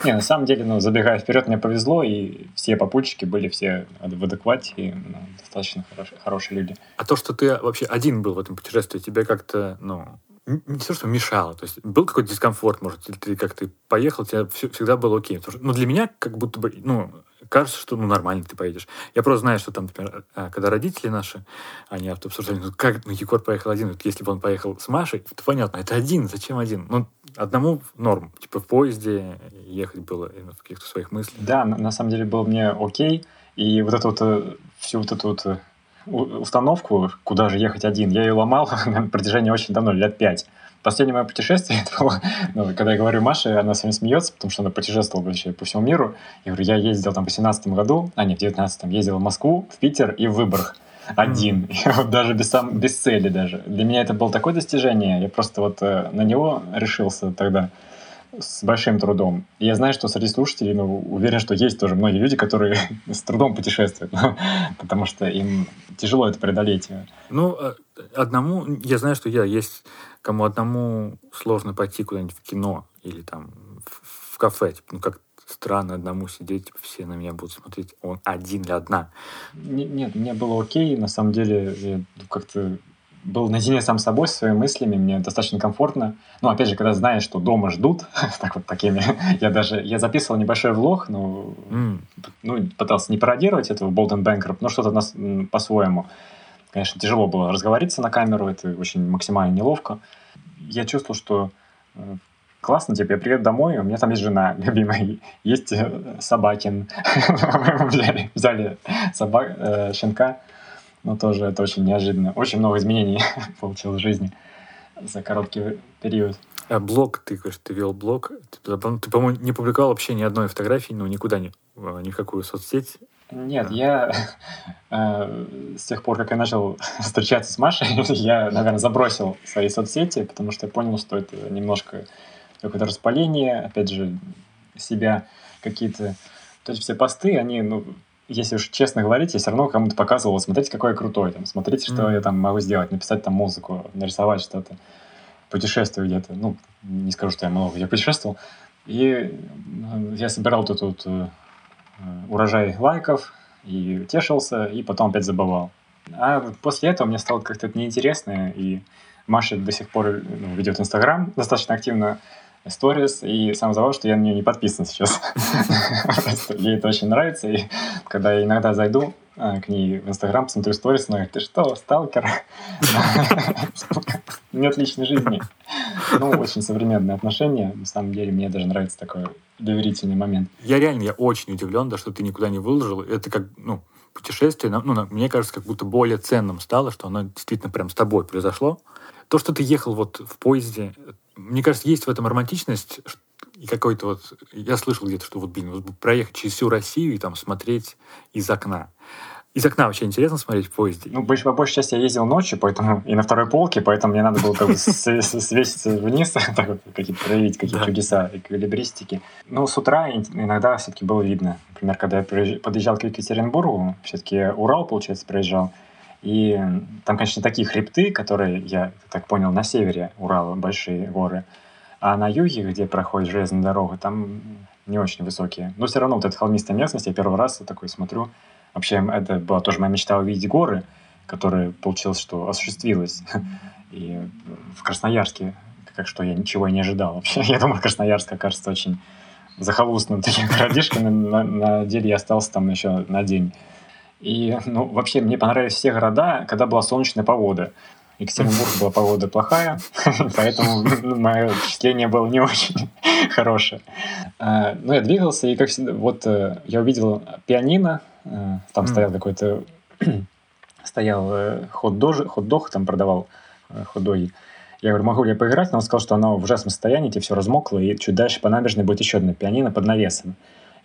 Не, на самом деле, ну, забегая вперед, мне повезло, и все попутчики были все в адеквате, и ну, достаточно хорошие, хорошие люди. А то, что ты вообще один был в этом путешествии, тебе как-то, ну, не то, что мешало, то есть был какой-то дискомфорт, может, или ты как ты поехал, тебе всегда было окей. Потому ну, для меня как будто бы, ну, кажется, что ну нормально ты поедешь. Я просто знаю, что там, например, а, когда родители наши, они обсуждали, ну как, ну Егор поехал один, вот если бы он поехал с Машей, то понятно, это один, зачем один? Ну, одному норм, типа в поезде ехать было ну, в каких-то своих мыслях. Да, на, на самом деле был мне окей, и вот эту вот, э, всю вот эту вот э, установку, куда же ехать один, я ее ломал на протяжении очень давно, лет пять. Последнее мое путешествие, это было, ну, когда я говорю Маше, она с вами смеется, потому что она путешествовала вообще по всему миру. Я говорю, я ездил там в 18 году, а не, в 19 ездил в Москву, в Питер и в Выборг один, mm-hmm. даже без, сам, без цели даже. Для меня это было такое достижение, я просто вот э, на него решился тогда с большим трудом. И я знаю, что среди слушателей, ну, уверен, что есть тоже многие люди, которые с трудом путешествуют, потому что им тяжело это преодолеть. Ну, э, одному, я знаю, что я есть, кому одному сложно пойти куда-нибудь в кино или там в, в кафе, типа, ну, как странно одному сидеть, типа, все на меня будут смотреть, он один или одна. Нет, мне было окей, на самом деле, я как-то был наедине сам собой, со своими мыслями, мне достаточно комфортно. Ну, опять же, когда знаешь, что дома ждут, так вот такими, я даже, я записывал небольшой влог, но, mm. ну, пытался не пародировать этого Bolden Bankrupt, но что-то по-своему. Конечно, тяжело было разговориться на камеру, это очень максимально неловко. Я чувствовал, что э, классно, типа, я приеду домой, у меня там есть жена любимая, есть э, собакин. взяли, взяли собак, э, щенка, но тоже это очень неожиданно. Очень много изменений получилось в жизни за короткий период. А блог, ты говоришь, ты вел блог. Ты, ты по-моему, не публиковал вообще ни одной фотографии, ну, никуда, ни, ни в какую соцсеть. Нет, я э, с тех пор, как я начал встречаться с Машей, я, наверное, забросил свои соцсети, потому что я понял, что это немножко какое-то распаление, опять же, себя какие-то... То есть все посты, они, ну, если уж честно говорить, я все равно кому-то показывал, смотрите, какой я крутой, там, смотрите, что mm. я там могу сделать, написать там музыку, нарисовать что-то, путешествую где-то. Ну, не скажу, что я много где путешествовал. И ну, я собирал тут вот э, урожай лайков и тешился, и потом опять забывал. А после этого мне стало как-то это неинтересно, и Маша до сих пор ну, ведет Инстаграм достаточно активно, сторис, и самое забавное, что я на нее не подписан сейчас. Ей это очень нравится, и когда я иногда зайду а, к ней в Инстаграм, посмотрю сторис, она говорит, ты что, сталкер? Нет личной жизни. Ну, очень современные отношения. На самом деле, мне даже нравится такой доверительный момент. Я реально, я очень удивлен, да, что ты никуда не выложил. Это как, ну, путешествие, ну, мне кажется, как будто более ценным стало, что оно действительно прям с тобой произошло. То, что ты ехал вот в поезде, мне кажется, есть в этом романтичность и какой-то вот... Я слышал где-то, что вот, блин, вот проехать через всю Россию и там смотреть из окна. Из окна вообще интересно смотреть в поезде? Ну, по большей части я ездил ночью, поэтому и на второй полке, поэтому мне надо было как бы свеситься вниз, какие-то проявить какие-то чудеса эквилибристики. Ну, с утра иногда все-таки было видно. Например, когда я подъезжал к Екатеринбургу, все-таки Урал, получается, проезжал, и там, конечно, такие хребты, которые, я так понял, на севере Урала большие горы, а на юге, где проходит железная дорога, там не очень высокие. Но все равно вот эта холмистая местность, я первый раз такой смотрю. Вообще, это была тоже моя мечта увидеть горы, которые получилось, что осуществилось. И в Красноярске, как что я ничего и не ожидал вообще. Я думал, Красноярск окажется очень захолустным таким городишком, на, на деле я остался там еще на день. И, ну, вообще, мне понравились все города, когда была солнечная погода. Екатеринбург была погода плохая, поэтому ну, мое впечатление было не очень хорошее. А, ну, я двигался, и как всегда, вот э, я увидел пианино, э, там стоял какой-то, стоял э, хот-дог, там продавал, хот-доги. Я говорю, могу ли я поиграть? Но он сказал, что оно в ужасном состоянии, тебе все размокло, и чуть дальше по набережной будет еще одно пианино под навесом.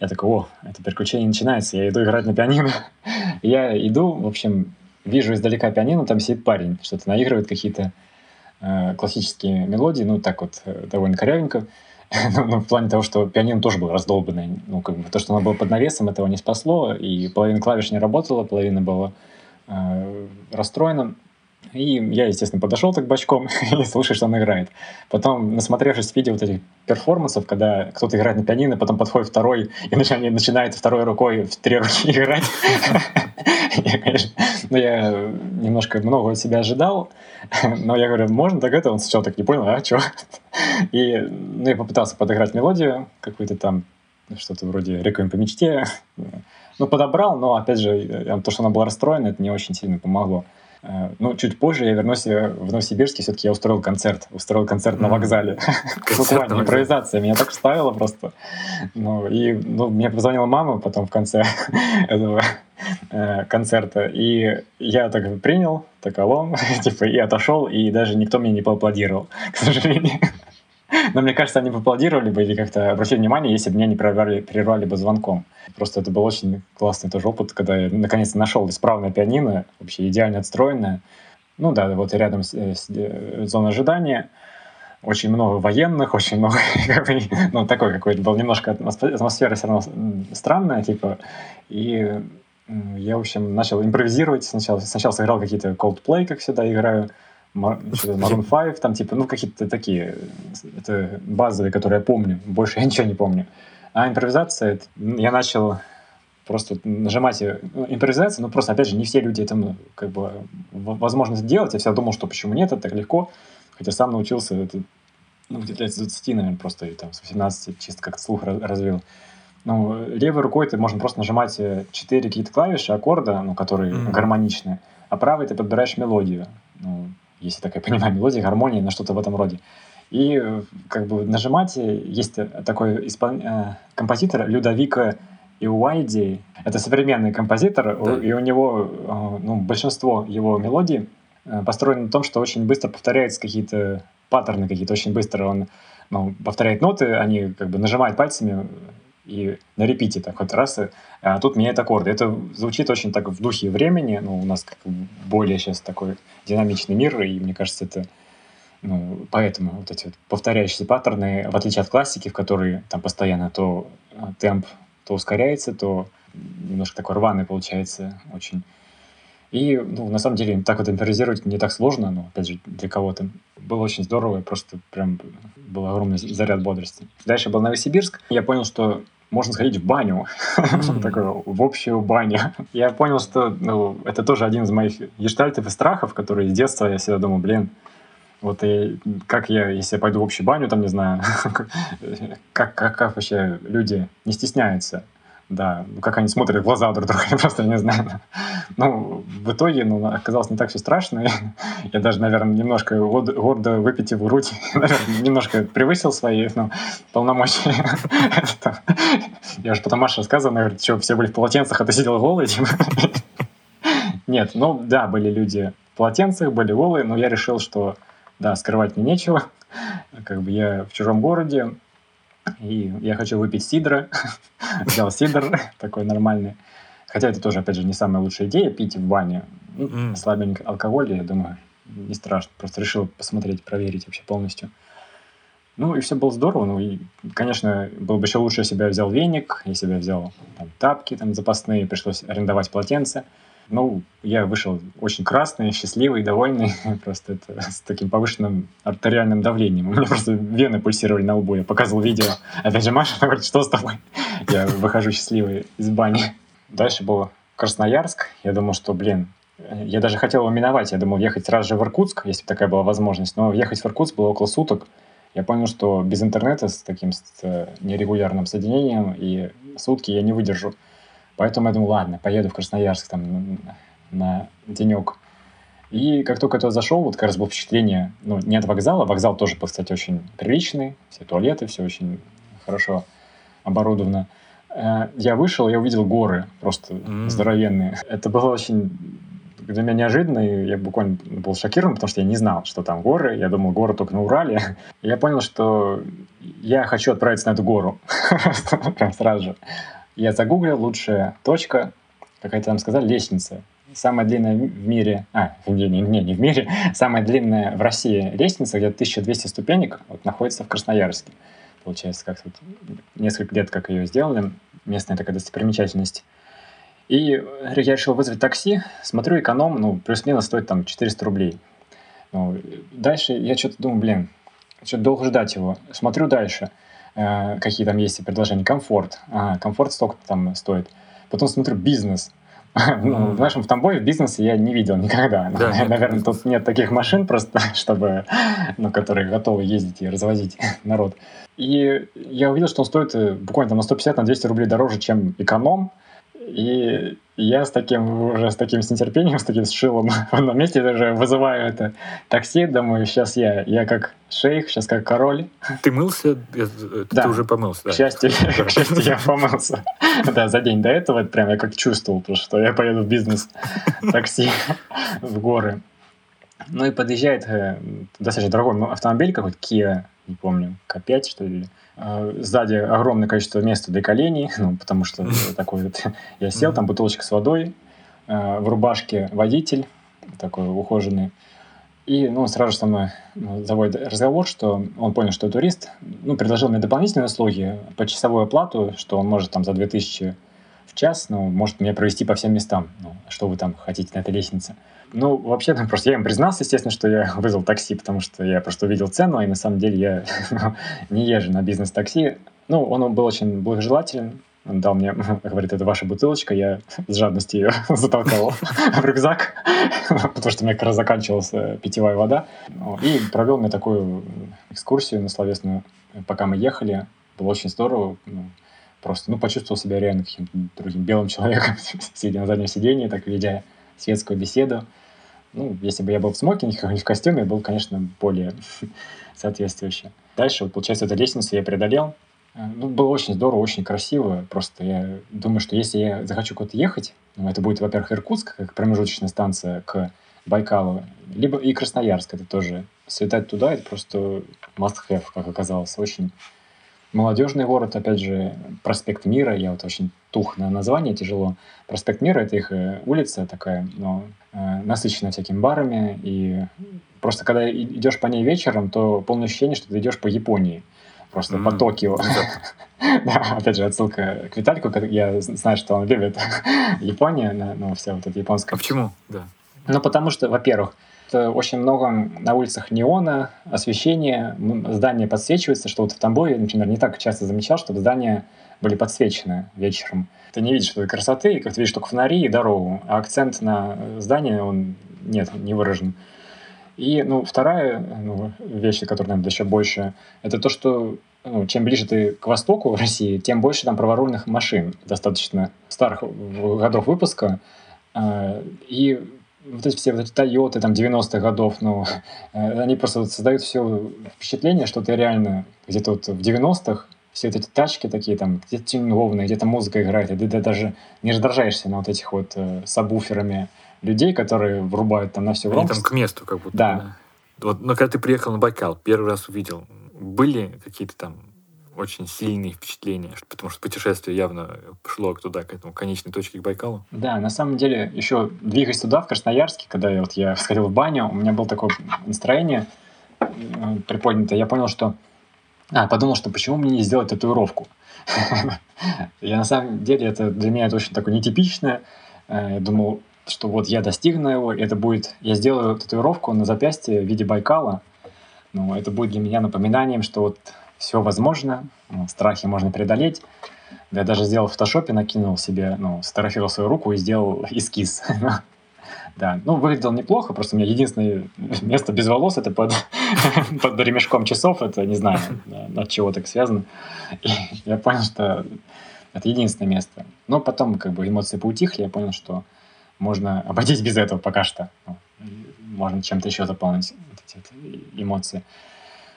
Я такой, о, это приключение начинается, я иду играть на пианино. я иду, в общем, вижу издалека пианино, там сидит парень, что-то наигрывает какие-то э, классические мелодии, ну, так вот, э, довольно корявенько. ну, в плане того, что пианино тоже было раздолбанное. Ну, как бы то, что оно было под навесом, этого не спасло, и половина клавиш не работала, половина была э, расстроена. И я, естественно, подошел так бочком и слушаю, что он играет. Потом, насмотревшись видео вот этих перформансов, когда кто-то играет на пианино, потом подходит второй и начинает, начинает второй рукой в три руки играть. Ну, я немножко много от себя ожидал, но я говорю, можно так это? Он сначала так не понял, а что? И ну, я попытался подыграть мелодию, какую-то там, что-то вроде «Реквием по мечте». Ну, подобрал, но, опять же, то, что она была расстроена, это не очень сильно помогло. Э, ну, чуть позже я вернусь в Новосибирске, все-таки я устроил концерт. Устроил концерт на вокзале. Буквально импровизация. Меня так вставила просто. Ну, и ну, мне позвонила мама потом в конце этого э, концерта. И я так принял, так типа, и отошел, и даже никто мне не поаплодировал, к сожалению. Но мне кажется, они поаплодировали бы или как-то обратили внимание, если бы меня не прервали, прервали бы звонком. Просто это был очень классный тоже опыт, когда я наконец-то нашел исправное пианино, вообще идеально отстроенное. Ну да, вот рядом с, э, с, э, зоной ожидания. Очень много военных, очень много, бы, ну, такой какой-то был немножко атмосфера все равно странная, типа. И я, в общем, начал импровизировать. Сначала, сначала сыграл какие-то Coldplay, как всегда играю. Maroon 5, там типа, ну, какие-то такие, это базовые, которые я помню, больше я ничего не помню. А импровизация, это, я начал просто нажимать ну, импровизация, ну, просто, опять же, не все люди это, ну, как бы, возможно сделать. Я всегда думал, что почему нет, это так легко. Хотя сам научился, это, ну, где-то лет с 20, наверное, просто, и там, с 18 чисто как-то слух развил. Ну, левой рукой ты можно просто нажимать 4 э, какие-то клавиши, аккорда, ну, которые mm-hmm. гармоничные, а правой ты подбираешь мелодию. Если так я понимаю, мелодия, гармония, на что-то в этом роде. И как бы нажимать, есть такой испол... Э, композитор Людовика Иуайди. Это современный композитор, да. и у него э, ну, большинство его мелодий э, построено на том, что очень быстро повторяются какие-то паттерны какие-то очень быстро. Он ну, повторяет ноты, они как бы нажимают пальцами и на репите так вот раз, а тут меняет аккорды. Это звучит очень так в духе времени, ну, у нас как более сейчас такой динамичный мир, и мне кажется, это ну, поэтому вот эти вот повторяющиеся паттерны, в отличие от классики, в которой там постоянно то а, темп то ускоряется, то немножко такой рваный получается очень. И, ну, на самом деле, так вот импровизировать не так сложно, но, опять же, для кого-то. Было очень здорово, просто прям был огромный заряд бодрости. Дальше был Новосибирск. Я понял, что можно сходить в баню, такую, в общую баню. Я понял, что ну, это тоже один из моих гештальтов и страхов, которые с детства я всегда думал, блин, вот и как я, если я пойду в общую баню, там, не знаю, как, как, как вообще люди не стесняются да, как они смотрят в глаза друг друга, я просто не знаю. Ну, в итоге, ну, оказалось не так все страшно. Я даже, наверное, немножко гордо выпитив грудь, наверное, немножко превысил свои ну, полномочия. Я уже потом Маша рассказывала, говорит, что все были в полотенцах, а ты сидел голый. Нет, ну да, были люди в полотенцах, были голые, но я решил, что да, скрывать мне нечего. Как бы я в чужом городе, и я хочу выпить сидра. Взял сидр такой нормальный. Хотя это тоже, опять же, не самая лучшая идея, пить в бане. Ну, mm. слабенько алкоголь, я думаю, не страшно. Просто решил посмотреть, проверить вообще полностью. Ну, и все было здорово. Ну, и, конечно, было бы еще лучше, если бы я взял веник, если бы я взял там, тапки там, запасные, пришлось арендовать полотенце. Ну, я вышел очень красный, счастливый, довольный, просто это с таким повышенным артериальным давлением. У меня просто вены пульсировали на лбу. Я показывал видео. Опять же, Маша говорит, что с тобой? Я выхожу счастливый из бани. Дальше был Красноярск. Я думал, что, блин, я даже хотел его миновать. Я думал ехать сразу же в Иркутск, если бы такая была возможность. Но ехать в Иркутск было около суток. Я понял, что без интернета с таким с нерегулярным соединением и сутки я не выдержу. Поэтому я думаю, ладно, поеду в Красноярск там на денек. И как только туда зашел, вот как раз было впечатление, ну, не от вокзала, вокзал тоже, кстати, очень приличный, все туалеты, все очень хорошо оборудовано. Э, я вышел, я увидел горы просто mm. здоровенные. Это было очень для меня неожиданно, и я буквально был шокирован, потому что я не знал, что там горы. Я думал, горы только на Урале. И я понял, что я хочу отправиться на эту гору. Прям сразу же. Я загуглил лучшая точка, какая-то там сказали, лестница. Самая длинная в мире, а, не, не, не, не в мире, самая длинная в России лестница, где 1200 ступенек, вот, находится в Красноярске. Получается, как вот несколько лет, как ее сделали, местная такая достопримечательность. И я решил вызвать такси, смотрю, эконом, ну, плюс-минус стоит там 400 рублей. Ну, дальше я что-то думаю, блин, что-то долго ждать его. Смотрю дальше – какие там есть предложения. Комфорт. Ага, комфорт столько там стоит. Потом смотрю бизнес. Ну, в нашем в Тамбове бизнес я не видел никогда. Да, Наверное, тут нет таких машин просто, чтобы, ну, которые готовы ездить и развозить народ. И я увидел, что он стоит э, буквально там на 150 на 200 рублей дороже, чем эконом. И я с таким уже с таким с нетерпением, с таким с шилом в одном месте даже вызываю это такси, думаю, сейчас я, я как шейх, сейчас как король. Ты мылся? Да. Ты уже помылся, да? К счастью, да. к счастью я помылся. Да, за день до этого прям я как чувствовал, что я поеду в бизнес такси в горы. Ну и подъезжает э, достаточно дорогой автомобиль какой-то, Kia, не помню, К5 что ли, сзади огромное количество места для коленей, ну, потому что такой вот... Я сел, там бутылочка с водой, а, в рубашке водитель, такой ухоженный. И ну, сразу же со мной ну, заводит разговор, что он понял, что я турист. Ну, предложил мне дополнительные услуги по часовую оплату, что он может там за 2000 в час, ну, может меня провести по всем местам. Ну, что вы там хотите на этой лестнице. Ну, вообще, там просто я им признался, естественно, что я вызвал такси, потому что я просто увидел цену, и на самом деле я не езжу на бизнес-такси. Ну, он был очень благожелателен, он дал мне, говорит, это ваша бутылочка, я с жадностью ее затолкал в рюкзак, потому что у меня как раз заканчивалась э, питьевая вода. И провел мне такую экскурсию на словесную, пока мы ехали. Было очень здорово. Ну, просто, ну, почувствовал себя реально каким-то другим белым человеком, сидя на заднем сидении, так ведя светскую беседу. Ну, если бы я был в смокинге, в костюме, был, конечно, более соответствующий. Дальше, вот, получается, эту лестницу я преодолел. Э, ну, было очень здорово, очень красиво. Просто я думаю, что если я захочу куда-то ехать, ну, это будет, во-первых, Иркутск, как промежуточная станция к Байкалу, либо и Красноярск, это тоже слетать туда, это просто must-have, как оказалось. Очень молодежный город, опять же, проспект Мира, я вот очень тух на название, тяжело. Проспект Мира — это их э, улица такая, но э, насыщенная всякими барами, и просто когда идешь по ней вечером, то полное ощущение, что ты идешь по Японии, просто mm-hmm. по Токио. да, опять же, отсылка к Витальку, я знаю, что он любит Японию, ну, вся вот эта японская. А почему? Да. Ну, потому что, во-первых, очень много на улицах неона, освещения, здания подсвечиваются, что вот в Тамбове, например, не так часто замечал, чтобы здания были подсвечены вечером. Ты не видишь этой красоты, как ты видишь только фонари и дорогу, а акцент на здание, он нет, не выражен. И, ну, вторая ну, вещь, которая, наверное, еще больше, это то, что ну, чем ближе ты к востоку России, тем больше там праворульных машин, достаточно старых годов выпуска. И вот эти все вот эти Тойоты там 90-х годов, ну, э, они просто вот создают все впечатление, что ты реально где-то вот в 90-х все вот эти тачки такие там, где-то тюнингованные, где-то музыка играет, и ты, ты даже не раздражаешься на вот этих вот э, сабвуферами людей, которые врубают там на все громкость. Они там к месту как будто. Да. да. Вот, но когда ты приехал на Байкал, первый раз увидел, были какие-то там очень сильные впечатления, потому что путешествие явно шло туда, к этому конечной точке, к Байкалу. Да, на самом деле, еще двигаясь туда, в Красноярске, когда я, вот, я сходил в баню, у меня было такое настроение приподнятое, я понял, что... А, подумал, что почему мне не сделать татуировку? Я на самом деле, это для меня это очень такое нетипичное. Э, я думал, что вот я достигну его, это будет... Я сделаю татуировку на запястье в виде Байкала, ну, это будет для меня напоминанием, что вот все возможно, страхи можно преодолеть. Я даже сделал в фотошопе, накинул себе, ну, сфотографировал свою руку и сделал эскиз. Да, ну, выглядел неплохо, просто у меня единственное место без волос, это под, под ремешком часов, это, не знаю, от чего так связано. И я понял, что это единственное место. Но потом, как бы, эмоции поутихли, я понял, что можно обойтись без этого пока что. Ну, можно чем-то еще заполнить эти эмоции.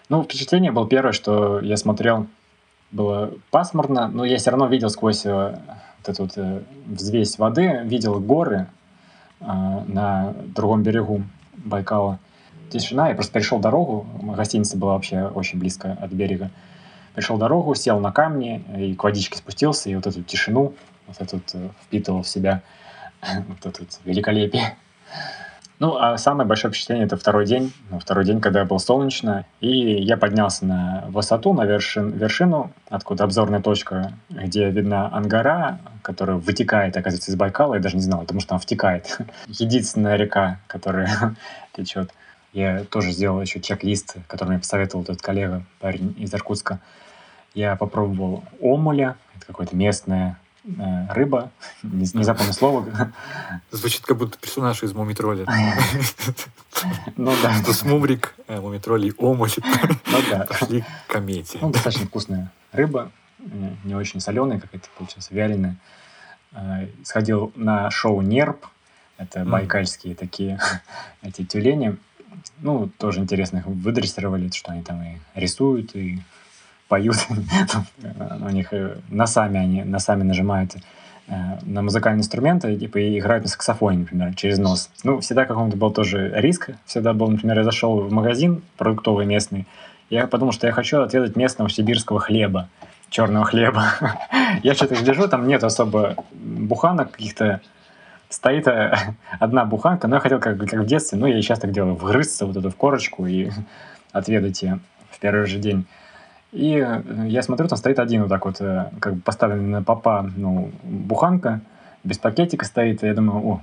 Ну, впечатление было первое, что я смотрел, было пасмурно, но я все равно видел сквозь э, вот эту вот э, взвесь воды, видел горы э, на другом берегу Байкала. Тишина, я просто перешел дорогу, гостиница была вообще очень близко от берега. Пришел дорогу, сел на камни и к водичке спустился, и вот эту тишину, вот эту вот э, впитывал в себя, вот это вот великолепие. Ну, а самое большое впечатление это второй день. Ну, второй день, когда было солнечно. И я поднялся на высоту, на вершин, вершину, откуда обзорная точка, где видна Ангара, которая вытекает, оказывается, из Байкала. Я даже не знал, потому что там втекает. Единственная река, которая течет. Я тоже сделал еще чек-лист, который мне посоветовал этот коллега, парень из Иркутска. Я попробовал омуля, это какое-то местное рыба, не, не запомню слово. Звучит как будто персонаж из Мумитроля. Ну да. Что с Мумрик, э, Мумитроль Омуль ну, да. пошли к комете. Ну, достаточно вкусная рыба, не очень соленая, какая-то получилась, вяленая. Э, сходил на шоу «Нерп», это байкальские такие эти тюлени. Ну, тоже интересно, их выдрессировали, что они там и рисуют, и поют, у них э, носами они носами нажимают э, на музыкальные инструменты типа, и играют на саксофоне, например, через нос. Ну, всегда каком-то был тоже риск. Всегда был, например, я зашел в магазин продуктовый местный, я подумал, что я хочу отведать местного сибирского хлеба, черного хлеба. я что-то гляжу, там нет особо буханок каких-то, стоит э, одна буханка, но я хотел, как, как в детстве, ну, я сейчас так делаю, вгрызться вот эту в корочку и отведать ее в первый же день. И э, я смотрю, там стоит один вот так вот, э, как бы поставленный на попа, ну, буханка, без пакетика стоит. Я думаю, о,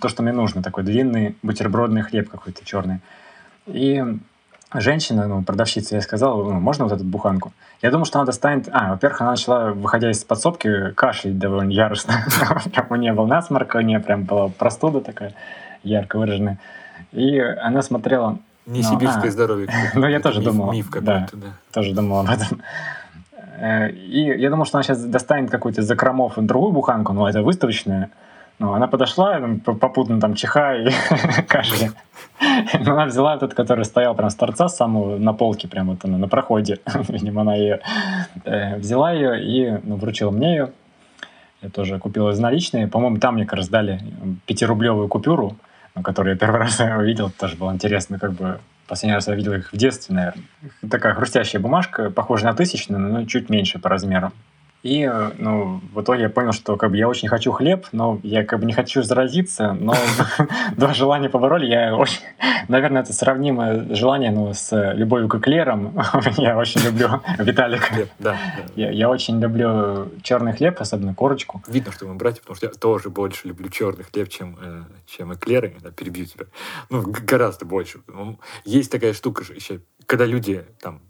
то, что мне нужно, такой длинный бутербродный хлеб какой-то черный. И женщина, ну, продавщица, я сказал, ну, можно вот эту буханку? Я думал, что она достанет... А, во-первых, она начала, выходя из подсобки, кашлять довольно яростно. У нее был насморк, у нее прям была простуда такая ярко выраженная. И она смотрела не ну, сибирское а, здоровье. Ну, я тоже миф, думал. Миф какой-то, да, да. Тоже думал об этом. Э, и я думал, что она сейчас достанет какую-то закромов другую буханку, но это выставочная. Ну, она подошла, попутно там чихая и кашля. Но она взяла этот, который стоял прям с торца самого на полке, прям вот она на проходе. Видимо, она ее э, взяла ее и ну, вручила мне ее. Я тоже купил из наличные. По-моему, там мне как раз дали пятирублевую купюру. Ну, который я первый раз увидел, тоже было интересно, как бы Последний раз я видел их в детстве, наверное. Такая хрустящая бумажка, похожая на тысячную, но чуть меньше по размеру. И, ну, в итоге я понял, что как бы я очень хочу хлеб, но я как бы не хочу заразиться, но два желания побороли. Я очень, наверное, это сравнимое желание, ну, с любовью к эклерам. я очень люблю Виталик. Да, Я, я очень люблю черный хлеб, особенно корочку. Видно, что мы братья, потому что я тоже больше люблю черный хлеб, чем, э, чем эклеры. Да, перебью тебя. Ну, гораздо больше. Ну, есть такая штука еще, когда люди там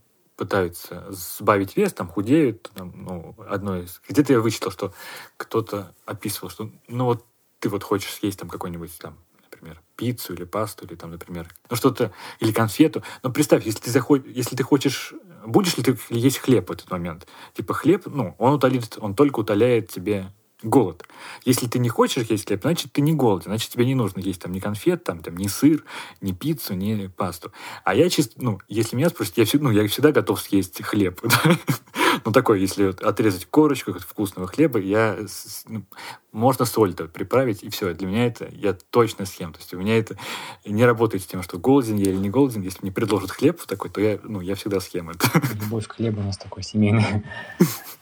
пытаются сбавить вес, там худеют, там, ну, одно из... Где-то я вычитал, что кто-то описывал, что, ну, вот ты вот хочешь съесть там какой-нибудь там, например, пиццу или пасту, или там, например, ну, что-то, или конфету. Но представь, если ты, заход... если ты хочешь... Будешь ли ты есть хлеб в этот момент? Типа хлеб, ну, он утолит, он только утоляет тебе голод. Если ты не хочешь есть хлеб, значит, ты не голоден, значит, тебе не нужно есть там ни конфет, там, там ни сыр, ни пиццу, ни пасту. А я чисто, ну, если меня спросят, я, всегда, ну, я всегда готов съесть хлеб. ну, такой, если вот отрезать корочку вкусного хлеба, я, ну, можно соль-то приправить, и все. Для меня это, я точно съем. То есть у меня это не работает с тем, что голоден я или не голоден. Если мне предложат хлеб такой, то я, ну, я всегда съем это. Любовь к хлебу у нас такой семейный.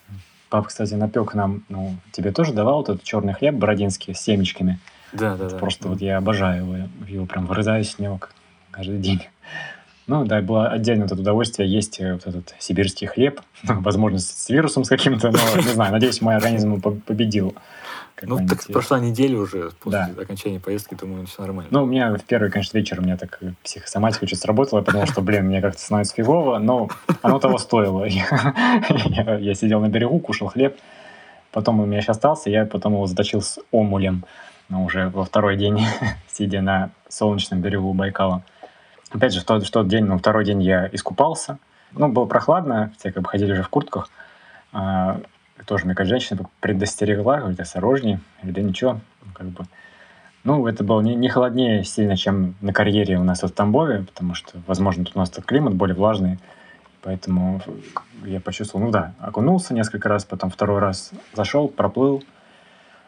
Папа, кстати, напек нам, ну, тебе тоже давал вот этот черный хлеб бородинский с семечками? Да, да, да. Просто вот я обожаю его, его прям вырезаюсь с него каждый день. Ну, да, было отдельно вот это удовольствие есть э, вот этот сибирский хлеб. Возможно, с вирусом с каким-то, но не знаю, надеюсь, мой организм победил. Ну, так прошла неделя уже после да. окончания поездки, думаю, все нормально. Ну, у меня в первый, конечно, вечер у меня так психосоматика чуть сработала, я подумал, что, блин, мне как-то становится фигово, но оно того стоило. Я, сидел на берегу, кушал хлеб, потом у меня еще остался, я потом его заточил с омулем, но уже во второй день, сидя на солнечном берегу Байкала. Опять же, в тот, в тот день, ну, второй день я искупался, ну, было прохладно, все как бы ходили уже в куртках, а, тоже мне как женщина предостерегла, говорит, осторожней. Я говорю, да ничего, как бы. Ну, это было не, не холоднее сильно, чем на карьере у нас в Тамбове, потому что, возможно, тут у нас тут климат более влажный, поэтому я почувствовал, ну да, окунулся несколько раз, потом второй раз зашел, проплыл,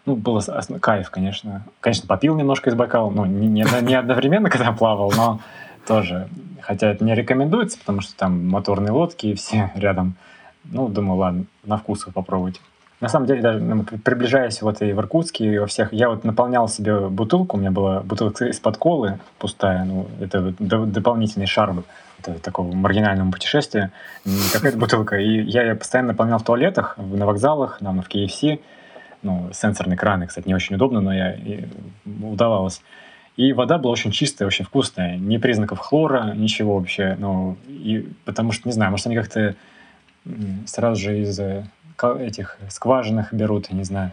ну, было кайф, конечно. Конечно, попил немножко из бокала, ну, не, не, не одновременно, когда плавал, но тоже. Хотя это не рекомендуется, потому что там моторные лодки и все рядом. Ну, думаю, ладно, на вкус попробовать. На самом деле, даже ну, приближаясь вот и в Иркутске, и во всех, я вот наполнял себе бутылку, у меня была бутылка из-под колы пустая, ну, это дополнительный шар это такого маргинального путешествия, какая-то бутылка. И я ее постоянно наполнял в туалетах, на вокзалах, нам в KFC, ну, сенсорные краны, кстати, не очень удобно, но я и удавалось. И вода была очень чистая, очень вкусная, ни признаков хлора, ничего вообще, ну, и потому что, не знаю, может, они как-то сразу же из э, этих скважинах берут, не знаю.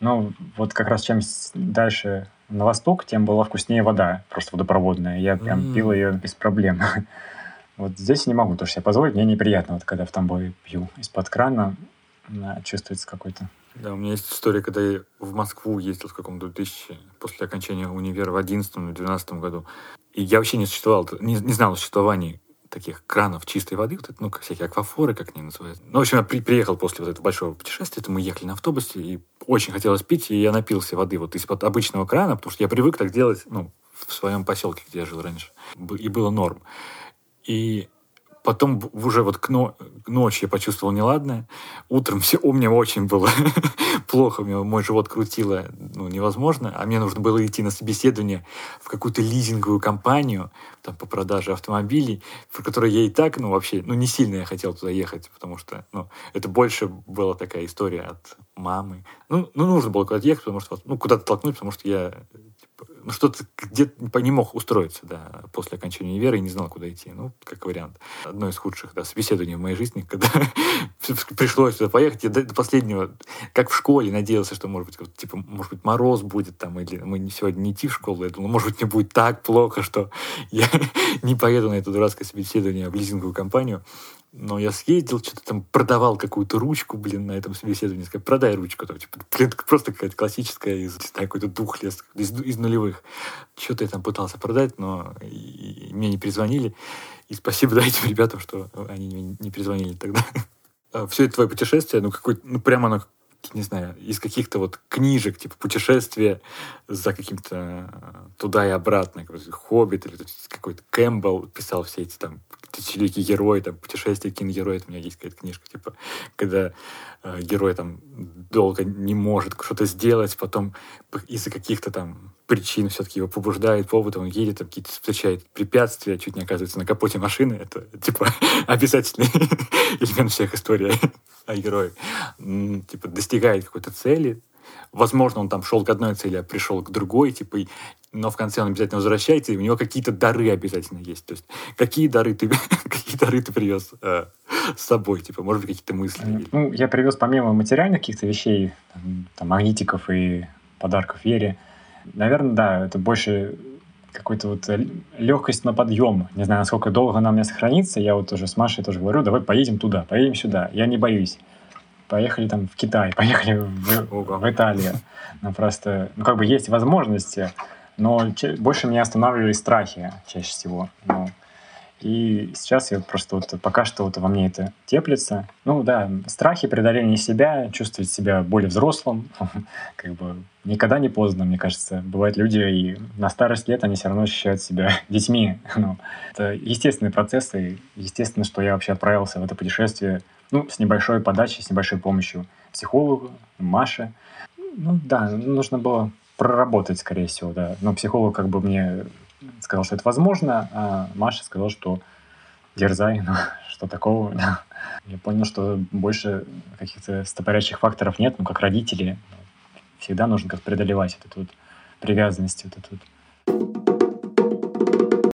Но вот как раз чем дальше на восток, тем была вкуснее вода, просто водопроводная. Я прям mm. пил ее без проблем. Вот здесь не могу тоже себе позволить, мне неприятно, вот когда в Тамбове пью из-под крана, чувствуется какой-то. Да, у меня есть история, когда я в Москву ездил в каком-то 2000, после окончания универа в 11 или 12 году. И я вообще не существовал, не, не знал о существовании таких кранов чистой воды, вот это, ну, всякие аквафоры, как они называются. Ну, в общем, я при, приехал после вот этого большого путешествия, то мы ехали на автобусе, и очень хотелось пить, и я напился воды вот из-под обычного крана, потому что я привык так делать, ну, в своем поселке, где я жил раньше. И было норм. И Потом уже вот к, но, к ночи я почувствовал неладное. Утром все, у меня очень было плохо, меня мой живот крутило ну, невозможно, а мне нужно было идти на собеседование в какую-то лизинговую компанию там, по продаже автомобилей, в которой я и так, ну, вообще, ну, не сильно я хотел туда ехать, потому что, ну, это больше была такая история от мамы. Ну, ну нужно было куда-то ехать, потому что, ну, куда-то толкнуть, потому что я что-то где-то не мог устроиться, да, после окончания универа и не знал, куда идти. Ну, как вариант. Одно из худших, да, собеседований в моей жизни, когда пришлось туда поехать. Я до, до последнего, как в школе, надеялся, что, может быть, типа, может быть, мороз будет там, или мы сегодня не идти в школу. Я думал, может быть, мне будет так плохо, что я не поеду на это дурацкое собеседование в лизинговую компанию. Но я съездил, что-то там продавал какую-то ручку, блин, на этом собеседовании. Сказал, продай ручку. Там, типа, блин, просто какая-то классическая из, не знаю, какой-то дух лес, из, из нулевых. Что-то я там пытался продать, но и, и мне не перезвонили. И спасибо да, этим ребятам, что они мне не перезвонили тогда. А Все это твое путешествие, ну, какой, ну, прямо оно не знаю, из каких-то вот книжек, типа путешествия за каким-то э, туда и обратно, Хоббит или какой-то Кэмпбелл писал все эти там тысячеликий герой, там, путешествие киногероя, у меня есть какая-то книжка, типа, когда э, герой там долго не может что-то сделать, потом из-за каких-то там причин все-таки его побуждает повод, он едет, там какие-то встречает препятствия, чуть не оказывается на капоте машины, это, типа, обязательный элемент всех историй о герое. Типа, достигает какой-то цели, возможно, он там шел к одной цели, а пришел к другой, типа, но в конце он обязательно возвращается, и у него какие-то дары обязательно есть. То есть какие дары ты, какие дары ты привез э, с собой, типа, может быть, какие-то мысли? Ну, я привез помимо материальных каких-то вещей, там, там, магнитиков и подарков Вере, наверное, да, это больше какой-то вот легкость на подъем. Не знаю, насколько долго она у меня сохранится. Я вот уже с Машей тоже говорю, давай поедем туда, поедем сюда. Я не боюсь. Поехали там в Китай, поехали в, в Италию. Ну, просто, ну, как бы есть возможности, но больше меня останавливали страхи чаще всего. Ну, и сейчас я просто вот пока что вот во мне это теплится. Ну да, страхи, преодоление себя, чувствовать себя более взрослым, как бы никогда не поздно, мне кажется. Бывают люди, и на старость лет они все равно ощущают себя детьми. Ну, это естественный процесс, и естественно, что я вообще отправился в это путешествие ну, с небольшой подачей, с небольшой помощью психолога, Маши. Ну да, нужно было проработать, скорее всего, да. Но психолог как бы мне сказал, что это возможно, а Маша сказала, что дерзай, ну, что такого. Я понял, что больше каких-то стопорящих факторов нет, ну, как родители. Всегда нужно как преодолевать вот эту вот привязанность, вот эту вот